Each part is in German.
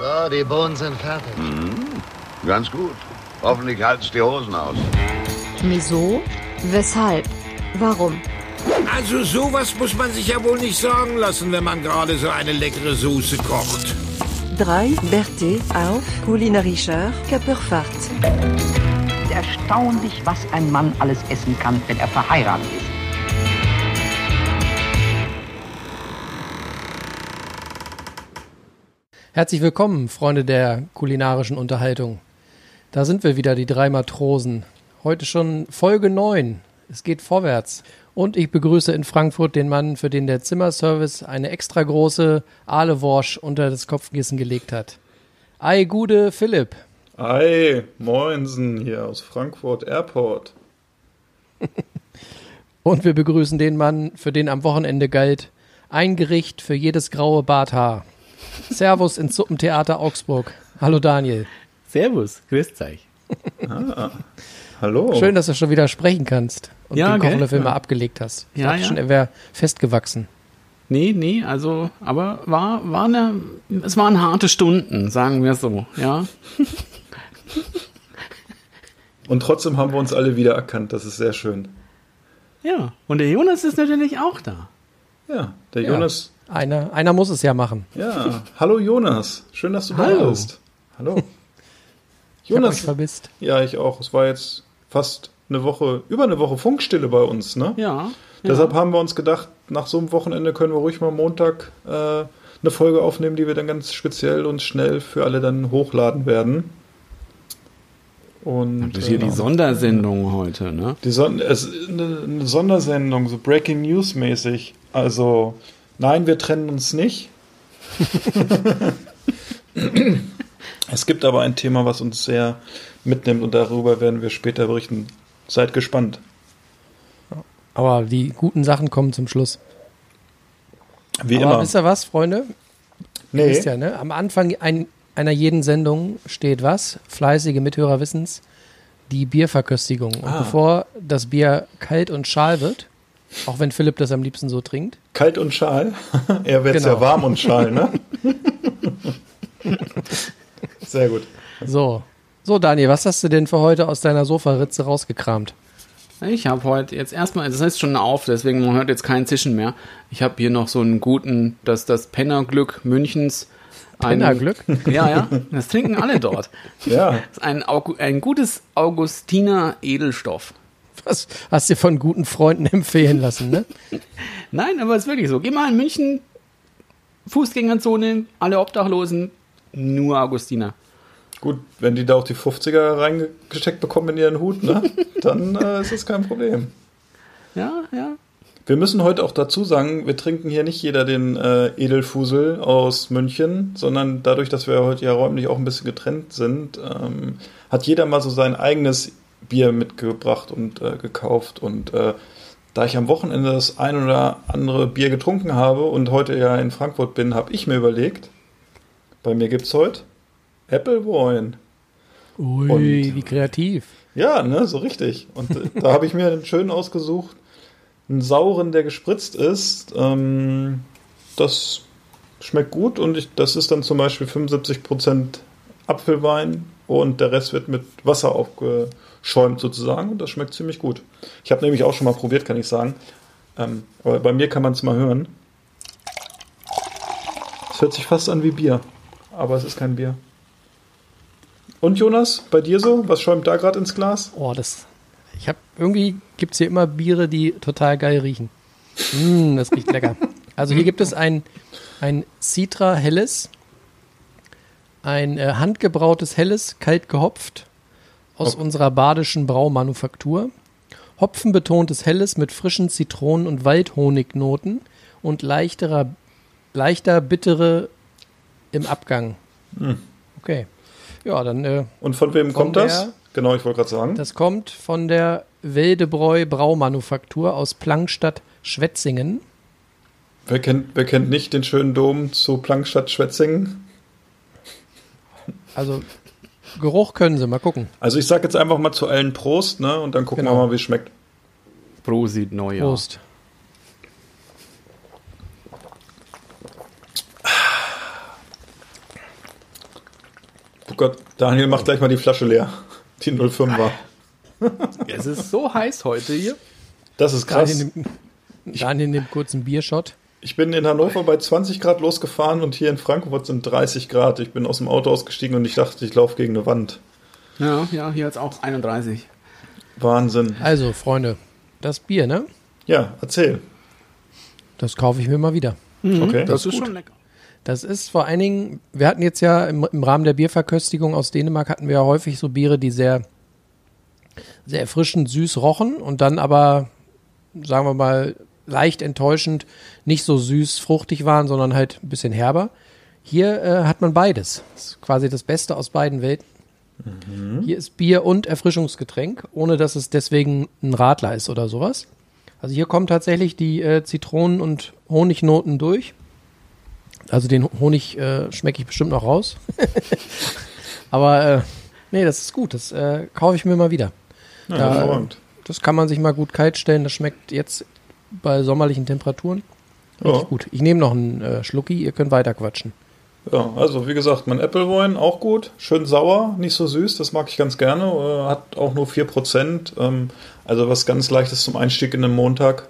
So, die Bohnen sind fertig. Ganz gut. Hoffentlich halt's die Hosen aus. Wieso? Weshalb? Warum? Also sowas muss man sich ja wohl nicht sagen lassen, wenn man gerade so eine leckere Soße kocht. 3. Berthe auf kulinarischer Körperfahrt. Erstaunlich, was ein Mann alles essen kann, wenn er verheiratet ist. Herzlich willkommen, Freunde der kulinarischen Unterhaltung. Da sind wir wieder, die drei Matrosen. Heute schon Folge 9. Es geht vorwärts. Und ich begrüße in Frankfurt den Mann, für den der Zimmerservice eine extra große Aaleworsch unter das Kopfkissen gelegt hat. Ei, Gude Philipp. Hi, Moinsen hier aus Frankfurt Airport. Und wir begrüßen den Mann, für den am Wochenende galt ein Gericht für jedes graue Barthaar. Servus ins Suppentheater Augsburg. Hallo Daniel. Servus, grüßt euch. Hallo. Schön, dass du schon wieder sprechen kannst und Ja, den? Kochlöffel Ja. mal abgelegt hast. Ich Ja, dachte ja. schon, er wäre festgewachsen. Nee, nee, also, aber war, war eine, es waren harte Stunden, sagen wir so, ja. Und trotzdem haben wir uns alle wieder erkannt. Das ist sehr schön. Ja, und der Jonas ist natürlich auch da. Ja, der Ja. Jonas. Einer, einer muss es ja machen. Ja, hallo Jonas. Schön, dass du da Hallo. bist. Hallo. Ich habe euch Jonas. vermisst. Ja, ich auch. Es war jetzt fast eine Woche, über eine Woche Funkstille bei uns, ne? Ja. Deshalb haben wir uns gedacht, nach so einem Wochenende können wir ruhig mal Montag äh, eine Folge aufnehmen, die wir dann ganz speziell und schnell für alle dann hochladen werden. Und Das ist hier äh, die Sondersendung heute, ne? Die Son es ist eine, eine Sondersendung, so Breaking News mäßig. Also, nein, wir trennen uns nicht. es gibt aber ein Thema, was uns sehr mitnimmt und darüber werden wir später berichten. Seid gespannt. Aber die guten Sachen kommen zum Schluss. Wie Aber immer. wisst ihr was, Freunde? Nee, Wisst ja, ne? Am Anfang ein, einer jeden Sendung steht was? Fleißige Mithörer wissen's. Die Bierverköstigung. Und Ah. bevor das Bier kalt und schal wird, auch wenn Philipp das am liebsten so trinkt, kalt und schal. er wird Genau. ja warm und schal, ne? sehr gut. so. So, Daniel, was hast du denn für heute aus deiner Sofaritze rausgekramt? Ich habe heute jetzt erstmal, das heißt schon auf, deswegen man hört jetzt kein Zischen mehr. Ich habe hier noch so einen guten, das, das Pennerglück Münchens. Ein- Pennerglück? Ja, ja, das trinken alle dort. Ja, Das ist ein, ein gutes Augustiner Edelstoff. Was hast du von guten Freunden empfehlen lassen, ne? Nein, aber es ist wirklich so. Geh mal in München, Fußgängerzone, alle Obdachlosen, nur Augustiner. gut, wenn die da auch die 50er reingesteckt bekommen in ihren Hut, ne? Dann äh, ist das kein Problem. Ja, ja. Wir müssen heute auch dazu sagen, wir trinken hier nicht jeder den äh, Edelfusel aus München, sondern dadurch, dass wir heute ja räumlich auch ein bisschen getrennt sind, ähm, hat jeder mal so sein eigenes Bier mitgebracht und äh, gekauft. Und äh, da ich am Wochenende das ein oder andere Bier getrunken habe und heute ja in Frankfurt bin, habe ich mir überlegt, bei mir gibt's heute Apple Wine. Ui, Und- wie kreativ. Ja, ne, so richtig. Und äh, da habe ich mir einen schönen ausgesucht. Einen sauren, der gespritzt ist. Ähm, das schmeckt gut und ich, das ist dann zum Beispiel 75% Apfelwein und der Rest wird mit Wasser aufgeschäumt sozusagen und das schmeckt ziemlich gut. Ich habe nämlich auch schon mal probiert, kann ich sagen. Ähm, aber bei mir kann man es mal hören. Es hört sich fast an wie Bier, aber es ist kein Bier. Und Jonas, bei dir so? Was schäumt da gerade ins Glas? Oh, das. Ich habe irgendwie gibt's hier immer Biere, die total geil riechen. Mm, das riecht lecker. Also hier gibt es ein, ein Citra Helles, ein äh, handgebrautes Helles, kalt gehopft aus Oh. unserer badischen Braumanufaktur. Hopfenbetontes Helles mit frischen Zitronen- und Waldhonignoten und leichterer, leichter bittere im Abgang. Okay. Ja, dann äh, Und von wem Von kommt das? der- Genau, ich wollte gerade sagen. Das kommt von der Wildebräu Braumanufaktur aus Plankstadt Schwetzingen. Wer kennt, wer kennt nicht den schönen Dom zu Plankstadt Schwetzingen? Also Geruch können sie, mal gucken. Also ich sage jetzt einfach mal zu allen Prost, ne? Und dann gucken Genau. wir mal, wie es schmeckt. Prosit Neujahr. Prost. Gott, Daniel macht gleich mal die Flasche leer. Die 05 war. Es ist so heiß heute hier. Das ist krass. Daniel nimmt, Daniel nimmt kurz einen Biershot. Ich bin in Hannover bei 20 Grad losgefahren und hier in Frankfurt sind 30 Grad. Ich bin aus dem Auto ausgestiegen und ich dachte, ich laufe gegen eine Wand. Ja, ja, hier jetzt auch 31. Wahnsinn. Also, Freunde, das Bier, ne? Ja, erzähl. Das kaufe ich mir mal wieder. Okay. Das, ist schon lecker. Das ist vor allen Dingen, wir hatten jetzt ja im, im Rahmen der Bierverköstigung aus Dänemark hatten wir ja häufig so Biere, die sehr, sehr erfrischend süß rochen und dann aber, sagen wir mal, leicht enttäuschend nicht so süß fruchtig waren, sondern halt ein bisschen herber. Hier äh, hat man beides. Das ist quasi das Beste aus beiden Welten. Hier ist Bier und Erfrischungsgetränk, ohne dass es deswegen ein Radler ist oder sowas. Also hier kommen tatsächlich die äh, Zitronen- und Honignoten durch. Also den Honig äh, schmecke ich bestimmt noch raus. Aber äh, nee, das ist gut. Das äh, kaufe ich mir mal wieder. Ja, hervorragend. Das kann man sich mal gut kalt stellen. Das schmeckt jetzt bei sommerlichen Temperaturen richtig Ja. gut. Ich nehme noch einen äh, Schlucki. Ihr könnt weiter quatschen. Ja, also wie gesagt, mein Appleboy auch gut. Schön sauer, nicht so süß, das mag ich ganz gerne. Äh, hat auch nur 4%. Ähm, also was ganz leichtes zum Einstieg in den Montag.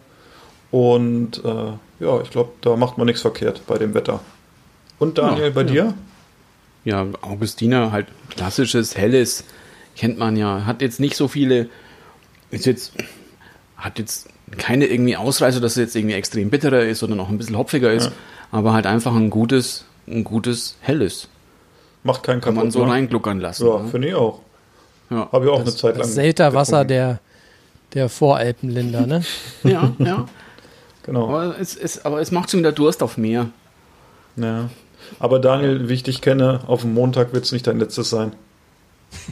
Und äh, ja, ich glaube, da macht man nichts verkehrt bei dem Wetter. Und Daniel, Ja, bei ja. dir? Ja, Augustiner, halt klassisches, helles, kennt man ja. Hat jetzt nicht so viele, ist jetzt, hat jetzt keine irgendwie Ausreißer, dass es jetzt irgendwie extrem bitterer ist oder noch ein bisschen hopfiger ist, Ja. aber halt einfach ein gutes, ein gutes, helles. Macht keinen Kann kaputt. man so ne? reingluckern lassen. Ja, ne? finde ich auch. ja. Habe ich auch eine Zeit lang. Das Selter Wasser der, der Voralpenländer, ne? ja, ja. Genau. Aber es, es, aber es macht schon wieder Durst auf mehr. Ja. Aber Daniel, wie ich dich kenne, auf dem Montag wird es nicht dein letztes sein.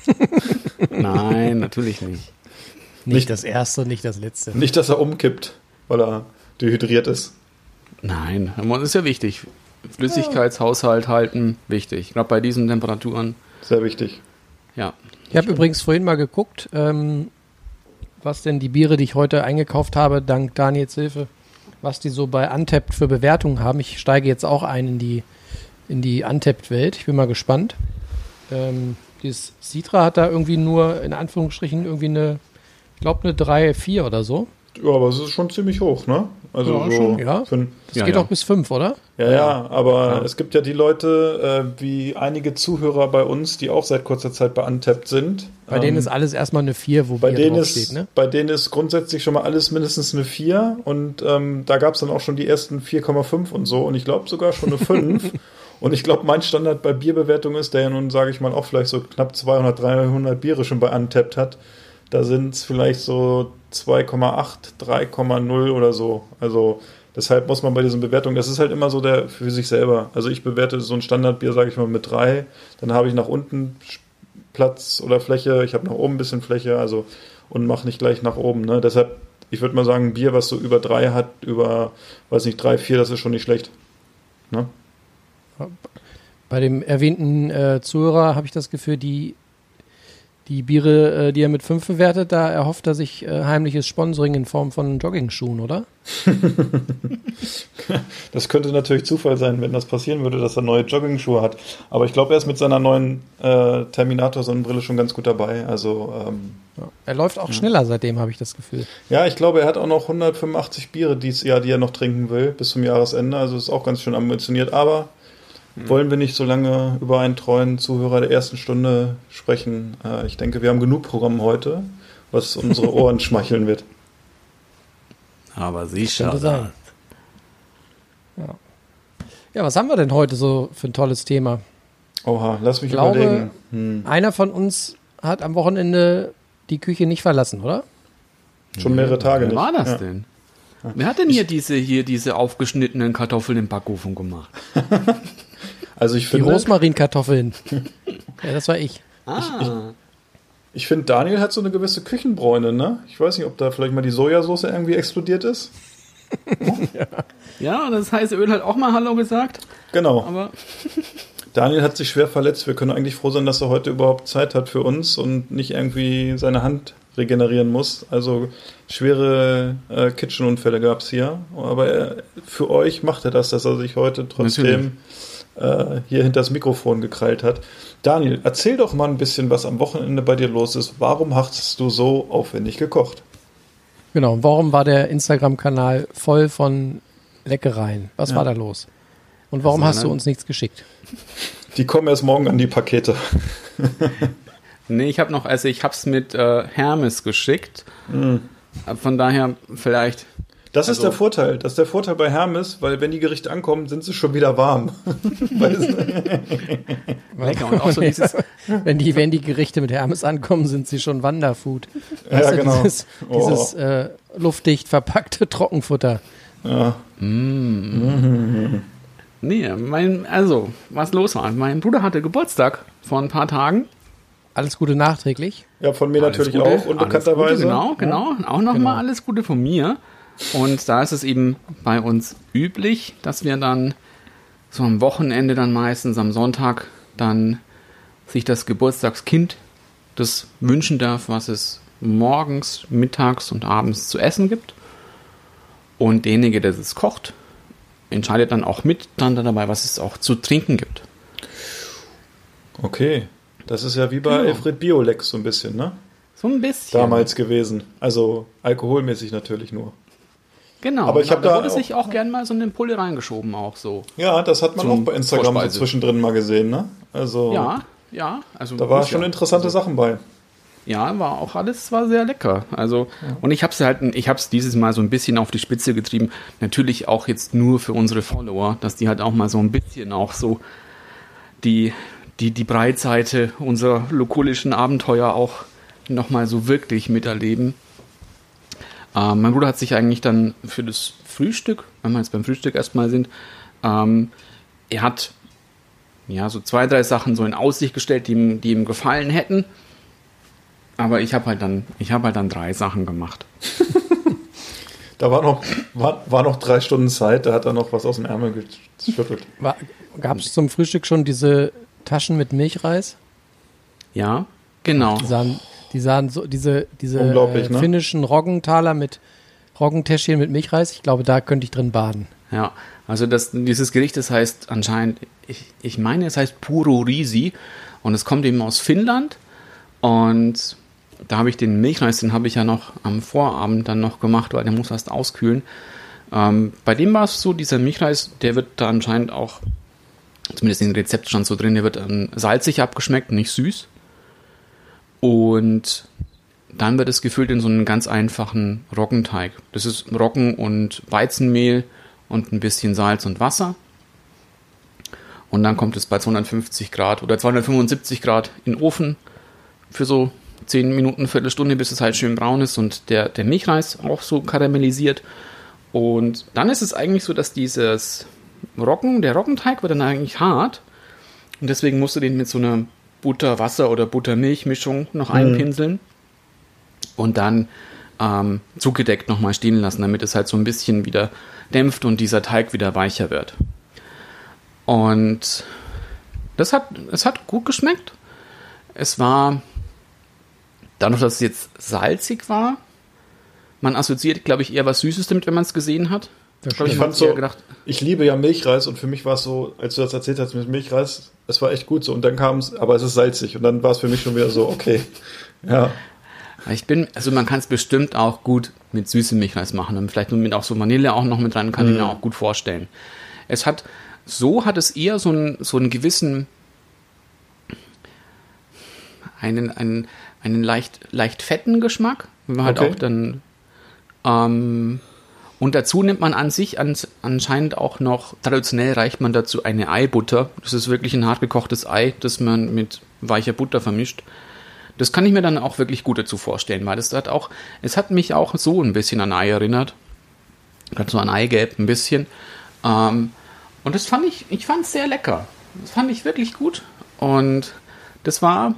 Nein, natürlich nicht. Nicht, Nicht- das erste, nicht das letzte. Nicht, dass er umkippt, weil er dehydriert ist. Nein, das ist ja wichtig. Flüssigkeitshaushalt halten, wichtig. Gerade bei diesen Temperaturen. Sehr wichtig. Ja. Ich habe übrigens vorhin mal geguckt, ähm, was denn die Biere, die ich heute eingekauft habe, dank Daniels Hilfe, was die so bei Untapped für Bewertungen haben. Ich steige jetzt auch ein in die, in die Untapped-Welt. Ich bin mal gespannt. Ähm, dieses Citra hat da irgendwie nur, in Anführungsstrichen, irgendwie eine, ich glaube, eine 3, 4 oder so. Ja, aber es ist schon ziemlich hoch, ne? Also Ja, so schon, ja. für ein- Das Ja, geht ja. auch bis 5, oder? Ja, ja, aber Ja. es gibt ja die Leute, äh, wie einige Zuhörer bei uns, die auch seit kurzer Zeit bei Untapped sind. Bei Ähm, denen ist alles erstmal eine 4, wo bei Bier denen, ist, draufsteht, ne? bei denen ist grundsätzlich schon mal alles mindestens eine 4 und ähm, da gab es dann auch schon die ersten 4,5 und so und ich glaube sogar schon eine 5. und ich glaube, mein Standard bei Bierbewertung ist, der ja nun, sage ich mal, auch vielleicht so knapp 200, 300 Biere schon bei Untapped hat. Da sind es vielleicht so 2,8, 3,0 oder so. Also deshalb muss man bei diesen Bewertungen, das ist halt immer so der für sich selber. Also ich bewerte so ein Standardbier, sage ich mal, mit 3. Dann habe ich nach unten Platz oder Fläche, ich habe nach oben ein bisschen Fläche, also und mache nicht gleich nach oben. Ne? Deshalb, ich würde mal sagen, ein Bier, was so über 3 hat, über, weiß nicht, 3, 4, das ist schon nicht schlecht. Ne? Bei dem erwähnten äh, Zuhörer habe ich das Gefühl, die, die Biere, äh, die er mit 5 bewertet, da erhofft er sich äh, heimliches Sponsoring in Form von Joggingschuhen, oder? Das könnte natürlich Zufall sein, wenn das passieren würde, dass er neue Jogging-Schuhe hat. Aber ich glaube, er ist mit seiner neuen äh, Terminator-Sonnenbrille schon ganz gut dabei. Also ähm, Ja. Er läuft auch schneller seitdem, habe ich das Gefühl. ja, ich glaube, er hat auch noch 185 Biere dieses Jahr, die er noch trinken will, bis zum Jahresende. Also ist auch ganz schön ambitioniert. Aber wollen wir nicht so lange über einen treuen Zuhörer der ersten Stunde sprechen? Äh, ich denke, wir haben genug Programm heute, was unsere Ohren schmeicheln wird. Aber sicher. Ja. ja, was haben wir denn heute so für ein tolles Thema? Oha, lass mich Glaube- überlegen. Hm. Einer von uns hat am Wochenende die Küche nicht verlassen, oder? Schon mehrere Tage Wer nicht. war das Ja. denn? Wer hat denn hier diese, hier diese aufgeschnittenen Kartoffeln im Backofen gemacht? Also ich Die finde, Rosmarinkartoffeln. ja, das war ich. Ah, ich finde, Daniel hat so eine gewisse Küchenbräune, ne? Ich weiß nicht, ob da vielleicht mal die Sojasauce irgendwie explodiert ist. ja, das heiße Öl hat auch mal Hallo gesagt, Genau. aber Daniel hat sich schwer verletzt. Wir können eigentlich froh sein, dass er heute überhaupt Zeit hat für uns und nicht irgendwie seine Hand regenerieren muss. Also schwere äh, Kitchen-Unfälle gab es hier. Aber er, für euch macht er das, dass er sich heute Natürlich. Äh, hier hinter das Mikrofon gekrallt hat. Daniel, erzähl doch mal ein bisschen, was am Wochenende bei dir los ist. Warum hast du so aufwendig gekocht? Genau, warum war der Instagram-Kanal voll von Leckereien? Was Ja. war da los? Und warum Also, hast du ne? uns nichts geschickt? Die kommen erst morgen an die Pakete. Nee, ich habe noch, also ich hab's mit äh, Hermes geschickt. Äh, Von daher vielleicht. Das ist Also- der Vorteil. Das ist der Vorteil bei Hermes, weil wenn die Gerichte ankommen, sind sie schon wieder warm. Lecker. Und auch so dieses, wenn, die, wenn die Gerichte mit Hermes ankommen, sind sie schon Wanderfood. Ja, du, genau. Dieses, Oh. dieses äh, luftdicht verpackte Trockenfutter. Ja. nee, mein, also, was los war. Mein Bruder hatte Geburtstag vor ein paar Tagen. Alles Gute nachträglich. ja, von mir natürlich Alles Gute, auch, unbekannterweise. Genau, genau. Auch nochmal alles Gute von mir. Und da ist es eben bei uns üblich, dass wir dann so am Wochenende dann meistens am Sonntag dann sich das Geburtstagskind das wünschen darf, was es morgens, mittags und abends zu essen gibt. Und derjenige, der es kocht, entscheidet dann auch mit dann dabei, was es auch zu trinken gibt. Okay. Das ist ja wie bei Genau. Alfred Biolex so ein bisschen, ne? So ein bisschen. Damals gewesen. Also alkoholmäßig natürlich nur. Genau. Aber ich hab da da wurde auch- sich auch gern mal so eine Pulle reingeschoben, auch so. Ja, das hat man auch bei Instagram Vorspeise. so zwischendrin mal gesehen, ne? Also Ja, ja. Also da war muss schon ja. interessante Sachen bei. Ja, war auch alles, war sehr lecker. Also, und ich hab's halt, ich hab's dieses Mal so ein bisschen auf die Spitze getrieben. Natürlich auch jetzt nur für unsere Follower, dass die halt auch mal so ein bisschen auch so die, die, die Breitseite unserer lokulischen Abenteuer auch nochmal so wirklich miterleben. Ähm, mein Bruder hat sich eigentlich dann für das Frühstück, wenn wir jetzt beim Frühstück erstmal sind, ähm, er hat ja so zwei, drei Sachen so in Aussicht gestellt, die ihm, die ihm gefallen hätten. Aber ich habe halt dann, ich habe halt dann drei Sachen gemacht. Da war noch, war, war noch drei Stunden Zeit, da hat er noch was aus dem Ärmel geschüttelt. Gab es zum Frühstück schon diese Taschen mit Milchreis? Ja, genau. Die sahen, die sahen so, diese, diese äh, ne? finnischen Roggentaler mit Roggentäschchen mit Milchreis. Ich glaube, da könnte ich drin baden. Ja, also das, dieses Gericht, das heißt anscheinend, ich, ich meine, es heißt Puro Risi und es kommt eben aus Finnland und da habe ich den Milchreis, den habe ich ja noch am Vorabend dann noch gemacht, weil der muss erst auskühlen. Ähm, bei dem war es so, dieser Milchreis, der wird da anscheinend auch, zumindest in dem Rezept stand so drin, der wird dann salzig abgeschmeckt, nicht süß. Und dann wird es gefüllt in so einen ganz einfachen Roggenteig. Das ist Roggen und Weizenmehl und ein bisschen Salz und Wasser. Und dann kommt es bei 250 Grad oder 275 Grad in den Ofen für so 10 Minuten, Viertelstunde, bis es halt schön braun ist und der, der Milchreis auch so karamellisiert. Und dann ist es eigentlich so, dass dieses Roggen, der Roggenteig wird dann eigentlich hart. Und deswegen musst du den mit so einer Butter-Wasser- oder Butter-Milch-Mischung noch einpinseln. Und dann ähm, zugedeckt nochmal stehen lassen, damit es halt so ein bisschen wieder dämpft und dieser Teig wieder weicher wird. Und das hat, es hat gut geschmeckt. Es war, dadurch, dass es jetzt salzig war, man assoziiert, glaube ich, eher was Süßes damit, wenn man es gesehen hat. Ich ich fand so, gedacht, ich liebe ja Milchreis und für mich war es so, als du das erzählt hast mit Milchreis, es war echt gut so. Und dann kam es, aber es ist salzig. Und dann war es für mich schon wieder so, okay. Ja, Ich bin, also man kann es bestimmt auch gut mit süßem Milchreis machen. Und vielleicht nur mit auch so Vanille auch noch mit rein, kann ich mir auch gut vorstellen. Es hat, so hat es eher so einen, so einen gewissen, einen, einen, einen leicht, leicht fetten Geschmack, wenn man halt Okay. auch dann, ähm, und dazu nimmt man an sich an, anscheinend auch noch, traditionell reicht man dazu eine Eibutter. Das ist wirklich ein hart gekochtes Ei, das man mit weicher Butter vermischt. Das kann ich mir dann auch wirklich gut dazu vorstellen, weil das hat auch, es hat mich auch so ein bisschen an Ei erinnert. Gerade so an Eigelb ein bisschen. Ähm, und das fand ich, ich fand es sehr lecker. Das fand ich wirklich gut. Und das war,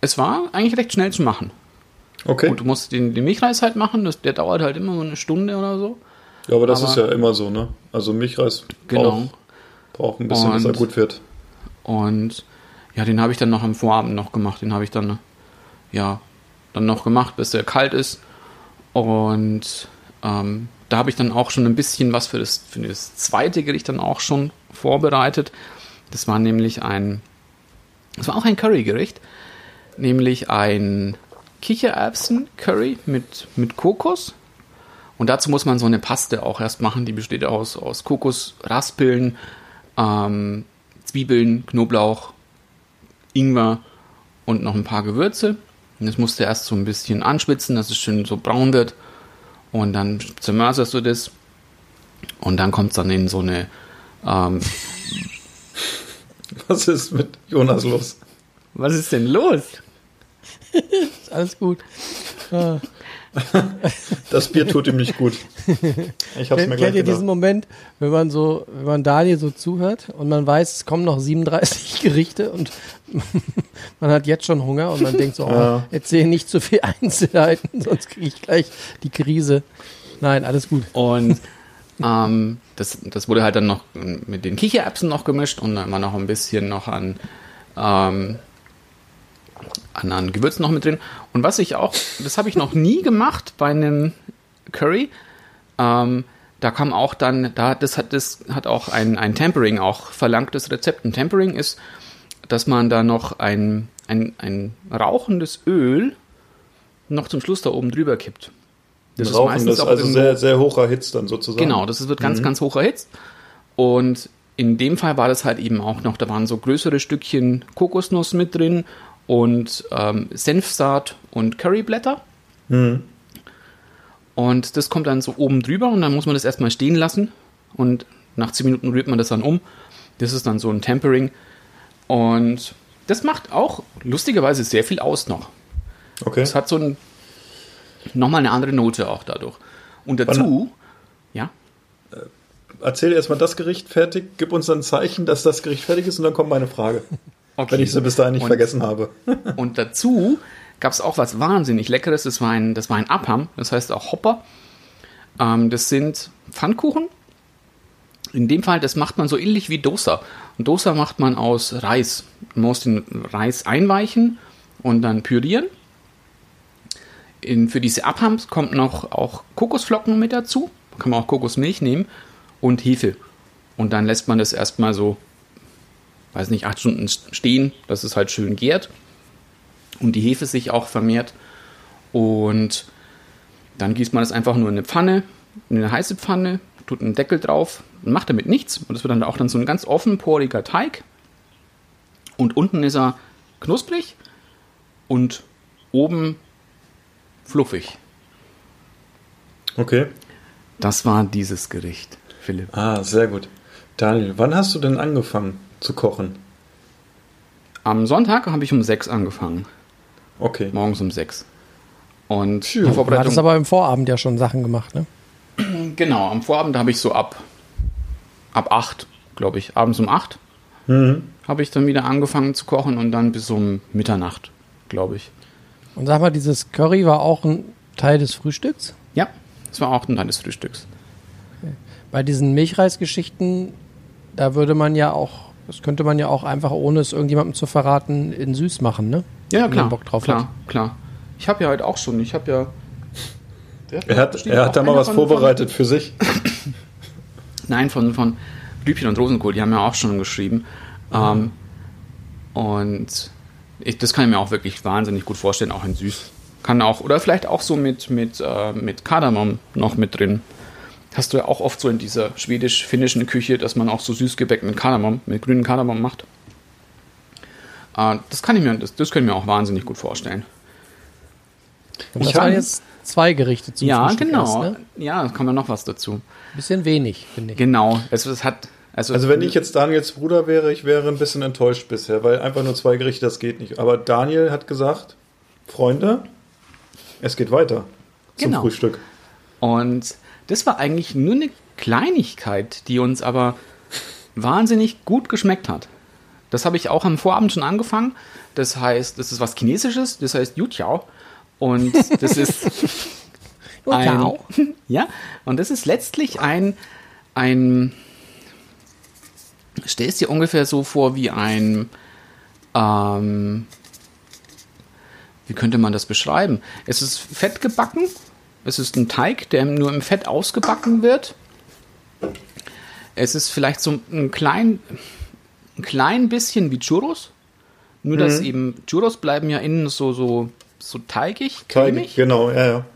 es war eigentlich recht schnell zu machen. okay. Und du musst den, den Milchreis halt machen, das, der dauert halt immer so eine Stunde oder so. Ja, aber das aber- ist ja immer so, ne? Also Milchreis Genau. braucht, braucht ein bisschen, bis er Und- gut wird. Und ja, den habe ich dann noch am Vorabend noch gemacht. Den habe ich dann, ja, dann noch gemacht, bis der kalt ist. Und ähm, da habe ich dann auch schon ein bisschen was für das, für das zweite Gericht dann auch schon vorbereitet. Das war nämlich ein, das war auch ein Currygericht, nämlich ein Kichererbsen-Curry mit, mit Kokos. Und dazu muss man so eine Paste auch erst machen, die besteht aus, aus Kokosraspeln, ähm, Zwiebeln, Knoblauch, Ingwer und noch ein paar Gewürze. Und das musst du erst so ein bisschen anschwitzen, dass es schön so braun wird. Und dann zermörserst du das. Und dann kommt es dann in so eine. Ähm, Was ist mit Jonas los? was ist denn los? Ist alles gut. Ah. Das Bier tut ihm nicht gut. Ich hab's Kennt, mir gleich kennt ihr diesen. Moment, wenn man so, wenn man Daniel so zuhört und man weiß, es kommen noch 37 Gerichte und man hat jetzt schon Hunger und man denkt so, oh, Ja. erzähl nicht zu viel Einzelheiten, sonst kriege ich gleich die Krise. Nein, alles gut. Und ähm, das, das wurde halt dann noch mit den Kichererbsen noch gemischt und dann war noch ein bisschen noch an, ähm, an, an Gewürzen noch mit drin. Und was ich auch, das habe ich noch nie gemacht bei einem Curry. Ähm, da kam auch dann, da das hat das hat auch ein, ein Tempering auch verlangt, das Rezept. Ein Tempering ist, dass man da noch ein, ein, ein rauchendes Öl noch zum Schluss da oben drüber kippt. Das ist Rauchen, meistens das also sehr, sehr hoch erhitzt dann sozusagen. Genau, das wird ganz, ganz hoch erhitzt. Und in dem Fall war das halt eben auch noch, da waren so größere Stückchen Kokosnuss mit drin und ähm, Senfsaat und Curryblätter. Und das kommt dann so oben drüber und dann muss man das erstmal stehen lassen. Und nach 10 Minuten rührt man das dann um. Das ist dann so ein Tempering. Und das macht auch lustigerweise sehr viel aus noch. Okay. Es hat so ein, nochmal eine andere Note auch dadurch. Und dazu, ja, Erzähl erstmal das Gericht fertig, gib uns dann ein Zeichen, dass das Gericht fertig ist und dann kommt meine Frage. okay. Wenn ich sie bis dahin nicht Und- vergessen habe. Und dazu gab es auch was wahnsinnig Leckeres. Das war ein, das war ein Abham, das heißt auch Hopper. Ähm, das sind Pfannkuchen. In dem Fall, das macht man so ähnlich wie Dosa. Und Dosa macht man aus Reis. Man muss den Reis einweichen und dann pürieren. In, für diese Abhams kommt noch auch Kokosflocken mit dazu. Da kann man auch Kokosmilch nehmen und Hefe. Und dann lässt man das erstmal so, weiß nicht, acht Stunden stehen, dass es halt schön gärt und die Hefe sich auch vermehrt. Und dann gießt man das einfach nur in eine Pfanne, in eine heiße Pfanne, tut einen Deckel drauf und macht damit nichts. Und das wird dann auch dann so ein ganz offenporiger Teig. Und unten ist er knusprig und oben fluffig. Okay. Das war dieses Gericht, Philipp. Ah, sehr gut. Daniel, wann hast du denn angefangen zu kochen? Am Sonntag habe ich um sechs angefangen. Okay. Morgens um sechs. Und die Phew. Du Vorbereitung. hattest aber im Vorabend ja schon Sachen gemacht, ne? Genau, am Vorabend habe ich so ab, ab 8, glaube ich, abends um 8 habe ich dann wieder angefangen zu kochen und dann bis um Mitternacht, glaube ich. Und sag mal, dieses Curry war auch ein Teil des Frühstücks? Ja, das war auch ein Teil des Frühstücks. Bei diesen Milchreisgeschichten, da würde man ja auch, das könnte man ja auch einfach, ohne es irgendjemandem zu verraten, in süß machen, ne? Ja, ja Wenn klar. man Bock drauf klar, hat. klar. Ich habe ja heute auch schon, ich habe ja. Er hat, er hat da mal was von- vorbereitet für sich. Von, nein, von, von Rübchen und Rosenkohl, die haben ja auch schon geschrieben. Ähm, und ich, das kann ich mir auch wirklich wahnsinnig gut vorstellen, auch in süß. Kann auch, oder vielleicht auch so mit, mit, äh, mit Kardamom noch mit drin. Hast du ja auch oft so in dieser schwedisch-finnischen Küche, dass man auch so Süßgebäck mit Kardamom, mit grünen Kardamom macht. Äh, das kann ich mir, das, das kann ich mir auch wahnsinnig gut vorstellen. Und das Ich waren hab- jetzt zwei Gerichte zum ja, Frühstück genau. erst, ne? Ja, da kommt ja noch was dazu. Bisschen wenig, finde ich. Genau. Es, es hat, also, Also wenn ich jetzt Daniels Bruder wäre, ich wäre ein bisschen enttäuscht bisher, weil einfach nur zwei Gerichte, das geht nicht. Aber Daniel hat gesagt, Freunde, es geht weiter zum Genau. Frühstück. Und das war eigentlich nur eine Kleinigkeit, die uns aber wahnsinnig gut geschmeckt hat. Das habe ich auch am Vorabend schon angefangen. Das heißt, das ist was Chinesisches, das heißt Yutiao. Und das ist ein, ja, und das ist letztlich ein, ein, stell es dir ungefähr so vor wie ein, ähm, wie könnte man das beschreiben? Es ist fett gebacken. Es ist ein Teig, der nur im Fett ausgebacken wird. Es ist vielleicht so ein klein, ein klein bisschen wie Churros. Nur, dass eben Churros bleiben ja innen so, so, so teigig, cremig. genau, ja, ja.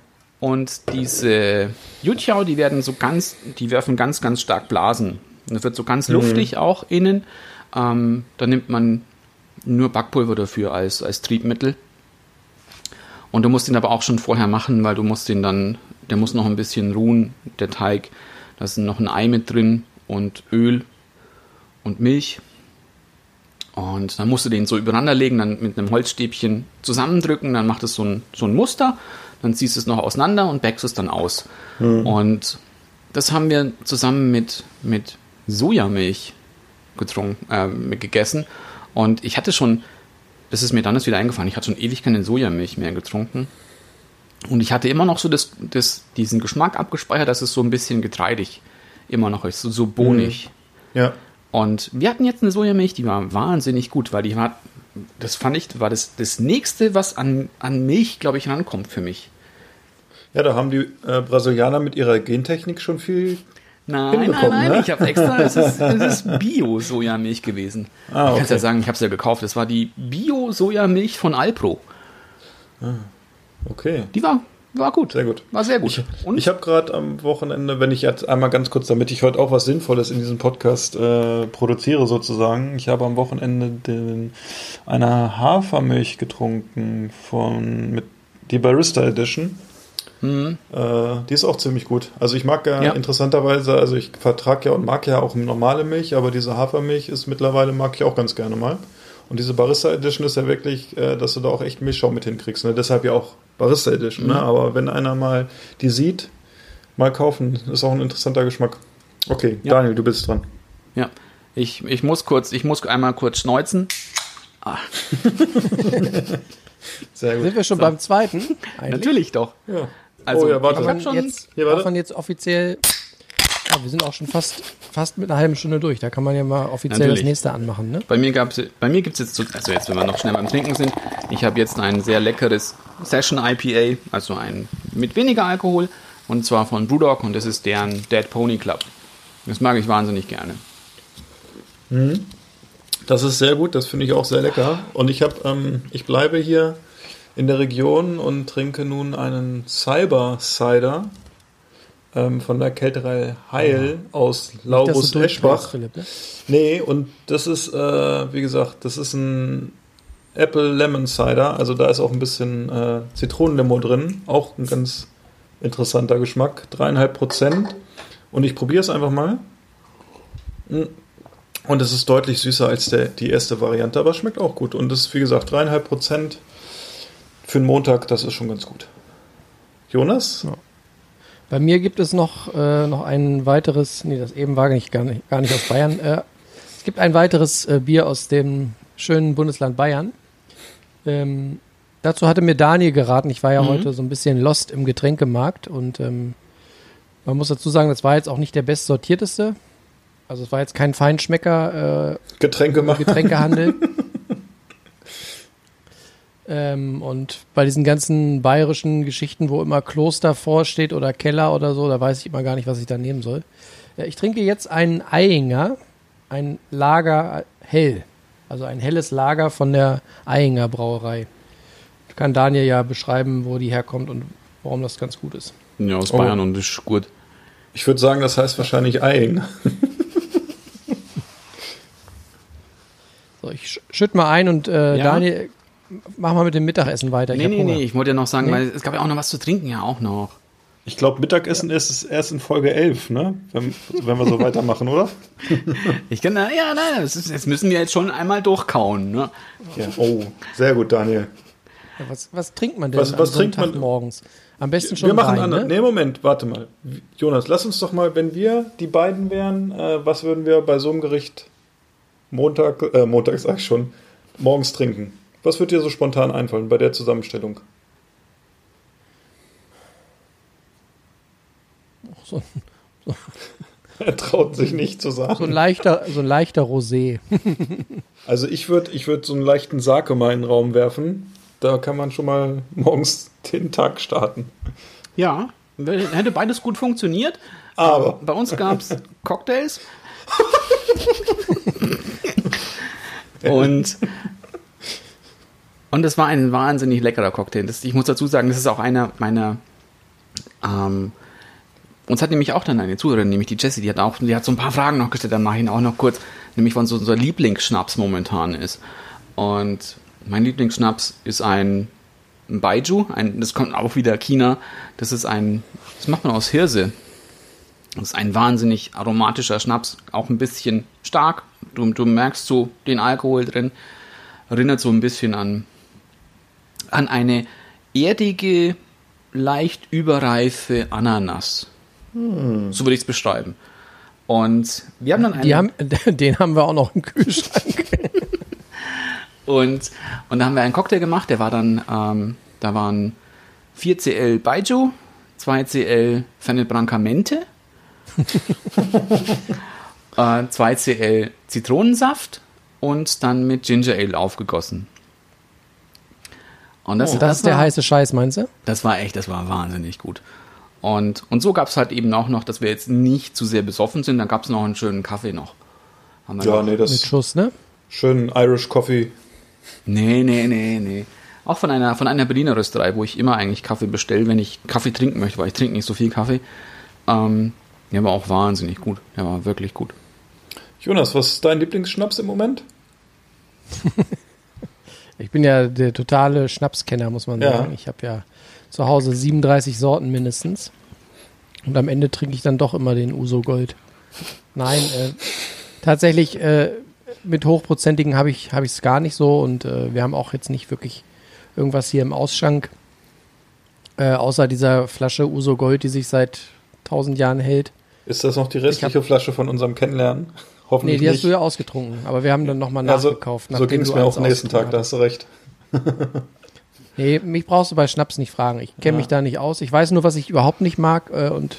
Und diese Jutschau, die werden so ganz, die werfen ganz, ganz stark Blasen. Es wird so ganz luftig auch innen. Ähm, da nimmt man nur Backpulver dafür als, als Triebmittel. Und du musst ihn aber auch schon vorher machen, weil du musst den dann, der muss noch ein bisschen ruhen, der Teig. Da ist noch ein Ei mit drin und Öl und Milch. Und dann musst du den so übereinander legen, dann mit einem Holzstäbchen zusammendrücken, dann macht es so ein, so ein Muster, dann ziehst du es noch auseinander und backst es dann aus. Und das haben wir zusammen mit, mit Sojamilch getrunken, äh, gegessen. Und ich hatte schon, das ist mir dann erst wieder eingefallen, ich hatte schon ewig keine Sojamilch mehr getrunken. Und ich hatte immer noch so das, das, diesen Geschmack abgespeichert, dass es so ein bisschen getreidig immer noch ist, so, so bohnig. Ja. Und wir hatten jetzt eine Sojamilch, die war wahnsinnig gut, weil die war, das fand ich, war das, das nächste, was an, an Milch, glaube ich, rankommt für mich. Ja, da haben die äh, Brasilianer mit ihrer Gentechnik schon viel. Nein, nein, nein, ne? ich habe extra, es ist, es ist Bio-Sojamilch gewesen. Ah, Ich kann ja okay. sagen, ich habe es ja gekauft. Das war die Bio-Sojamilch von Alpro. Okay. Die war, war gut. Sehr gut. War sehr gut. Ich, ich habe gerade am Wochenende, wenn ich jetzt einmal ganz kurz, damit ich heute auch was Sinnvolles in diesem Podcast äh, produziere sozusagen, ich habe am Wochenende den, eine Hafermilch getrunken von mit die Barista Edition. Äh, die ist auch ziemlich gut. Also ich mag ja, Ja. interessanterweise, also ich vertrage ja und mag ja auch normale Milch, aber diese Hafermilch ist mittlerweile mag ich auch ganz gerne mal. Und diese Barista Edition ist ja wirklich, äh, dass du da auch echt Milchschaum mit hinkriegst. Ne? Deshalb ja auch Barista Edition. Ne? Aber wenn einer mal die sieht, mal kaufen. Ist auch ein interessanter Geschmack. Okay, Ja. Daniel, du bist dran. ja, ich, ich muss kurz, ich muss einmal kurz schneuzen. Sehr Sind wir schon beim zweiten? Eigentlich? Natürlich doch. Ja. Also, oh ja, warte. ich Kann hab man schon- jetzt, Hier, warte. man jetzt offiziell. Ja, wir sind auch schon fast, fast mit einer halben Stunde durch. Da kann man ja mal offiziell Natürlich. das nächste anmachen, ne? Bei mir gab's, bei mir gibt's jetzt, so- also jetzt, wenn wir noch schnell beim Trinken sind, ich habe jetzt ein sehr leckeres Session IPA, also ein mit weniger Alkohol, und zwar von Brewdog und das ist deren Dead Pony Club. Das mag ich wahnsinnig gerne. Das ist sehr gut, das finde ich auch sehr lecker. Und ich habe, ähm, ich bleibe hier in der Region und trinke nun einen Cyber Cider ähm, von der Kälterei Heil aus Dass Laurus Eschbach. Philipp, ne? Nee, und das ist, äh, wie gesagt, das ist ein Apple Lemon Cider. Also da ist auch ein bisschen äh, Zitronenlimo drin. Auch ein ganz interessanter Geschmack. Dreieinhalb Prozent. Und ich probiere es einfach mal. Mm. Und es ist deutlich süßer als der, die erste Variante, aber schmeckt auch gut. Und das ist, wie gesagt, dreieinhalb Prozent für einen Montag, das ist schon ganz gut. Jonas? Bei mir gibt es noch, äh, noch ein weiteres, nee, das eben war gar nicht, gar nicht, gar nicht aus Bayern. Äh, es gibt ein weiteres äh, Bier aus dem schönen Bundesland Bayern. Ähm, dazu hatte mir Daniel geraten, ich war ja heute so ein bisschen lost im Getränkemarkt und ähm, man muss dazu sagen, das war jetzt auch nicht der bestsortierteste. Also es war jetzt kein Feinschmecker, äh, Getränke. Getränkehandel. ähm, und bei diesen ganzen bayerischen Geschichten, wo immer Kloster vorsteht oder Keller oder so, da weiß ich immer gar nicht, was ich da nehmen soll. Äh, ich trinke jetzt einen Eiinger, ein Lager hell. Also ein helles Lager von der Eiinger Brauerei. Kann Daniel ja beschreiben, wo die herkommt und warum das ganz gut ist. Ja, aus Oh. Bayern und das ist gut. Ich würde sagen, das heißt wahrscheinlich Eing. So, ich sch- schütt mal ein und äh, Ja. Daniel, mach mal mit dem Mittagessen weiter. Ich Nee, hab nee, Hunger. nee, ich wollte ja noch sagen, Nee. weil es gab ja auch noch was zu trinken, ja auch noch. Ich glaube, Mittagessen ist es erst in Folge 11, ne? Wenn, wenn wir so weitermachen, oder? Ich kann, na, ja, nein, das, ist, müssen wir jetzt schon einmal durchkauen. Ne? Ja. Oh, sehr gut, Daniel. Ja, was, was trinkt man denn Was- was trinkt man- morgens? Am besten schon wir machen Wein, anders. ne? Nee, Moment, warte mal. Jonas, lass uns doch mal, wenn wir die beiden wären, äh, was würden wir bei so einem Gericht Montag, äh, Montag sag ich schon, morgens trinken? Was wird dir so spontan einfallen bei der Zusammenstellung? So, Er traut sich nicht zu so sagen. ein leichter, so ein leichter Rosé. Also ich würde ich würd so einen leichten Sake mal in den Raum werfen. Da kann man schon mal morgens den Tag starten. Ja, hätte beides gut funktioniert. Aber Bei uns gab es Cocktails. Und, und es war ein wahnsinnig leckerer Cocktail. Das, ich muss dazu sagen, das ist auch einer meiner. Ähm, uns hat nämlich auch dann eine Zuhörerin, nämlich die Jessie, die hat auch, die hat so ein paar Fragen noch gestellt, ich ihn auch noch kurz, nämlich was so unser Lieblingsschnaps momentan ist. Und mein Lieblingsschnaps ist ein, ein Baiju, ein, das kommt auch wieder China. Das ist ein, das macht man aus Hirse. Das ist ein wahnsinnig aromatischer Schnaps, auch ein bisschen stark. Du, du merkst so den Alkohol drin. Erinnert so ein bisschen an, an eine erdige, leicht überreife Ananas. So würde ich es beschreiben. Und wir haben dann einen, haben, den haben wir auch noch im Kühlschrank. und, und da haben wir einen Cocktail gemacht, der war dann, ähm, da waren 4 CL Baijiu, 2 CL Fennel Branca Mente, äh, 2 CL Zitronensaft und dann mit Ginger Ale aufgegossen. Und das, Und das ist der war- heiße Scheiß, meinst du? das war echt, das war wahnsinnig gut. Und, und so gab es halt eben auch noch, dass wir jetzt nicht zu sehr besoffen sind, dann gab es noch einen schönen Kaffee noch. Haben wir Ja, noch. nee, Mit das Schuss, ne? schön Irish Coffee. Nee, nee, nee, nee. Auch von einer, von einer Berliner Rösterei, wo ich immer eigentlich Kaffee bestelle, wenn ich Kaffee trinken möchte, weil ich trinke nicht so viel Kaffee. Ähm, der war auch wahnsinnig gut. Der war wirklich gut. Jonas, was ist dein Lieblingsschnaps im Moment? Ich bin ja der totale Schnapskenner, muss man Ja. sagen. Ich habe ja zu Hause 37 Sorten mindestens. Und am Ende trinke ich dann doch immer den Uso Gold. Nein, äh, tatsächlich äh, mit hochprozentigen habe ich es gar nicht so und äh, wir haben auch jetzt nicht wirklich irgendwas hier im Ausschank, äh, außer dieser Flasche Uso Gold, die sich seit 1000 Jahren hält. Ist das noch die restliche Flasche von unserem Kennenlernen? Nee, Hoffentlich die hast nicht. du ja ausgetrunken, aber wir haben dann nochmal Also, nachgekauft. so nachdem ging es mir auch nächsten Tag, da hast du recht. Nee, mich brauchst du bei Schnaps nicht fragen. Ich kenne Ja. mich da nicht aus. Ich weiß nur, was ich überhaupt nicht mag äh, und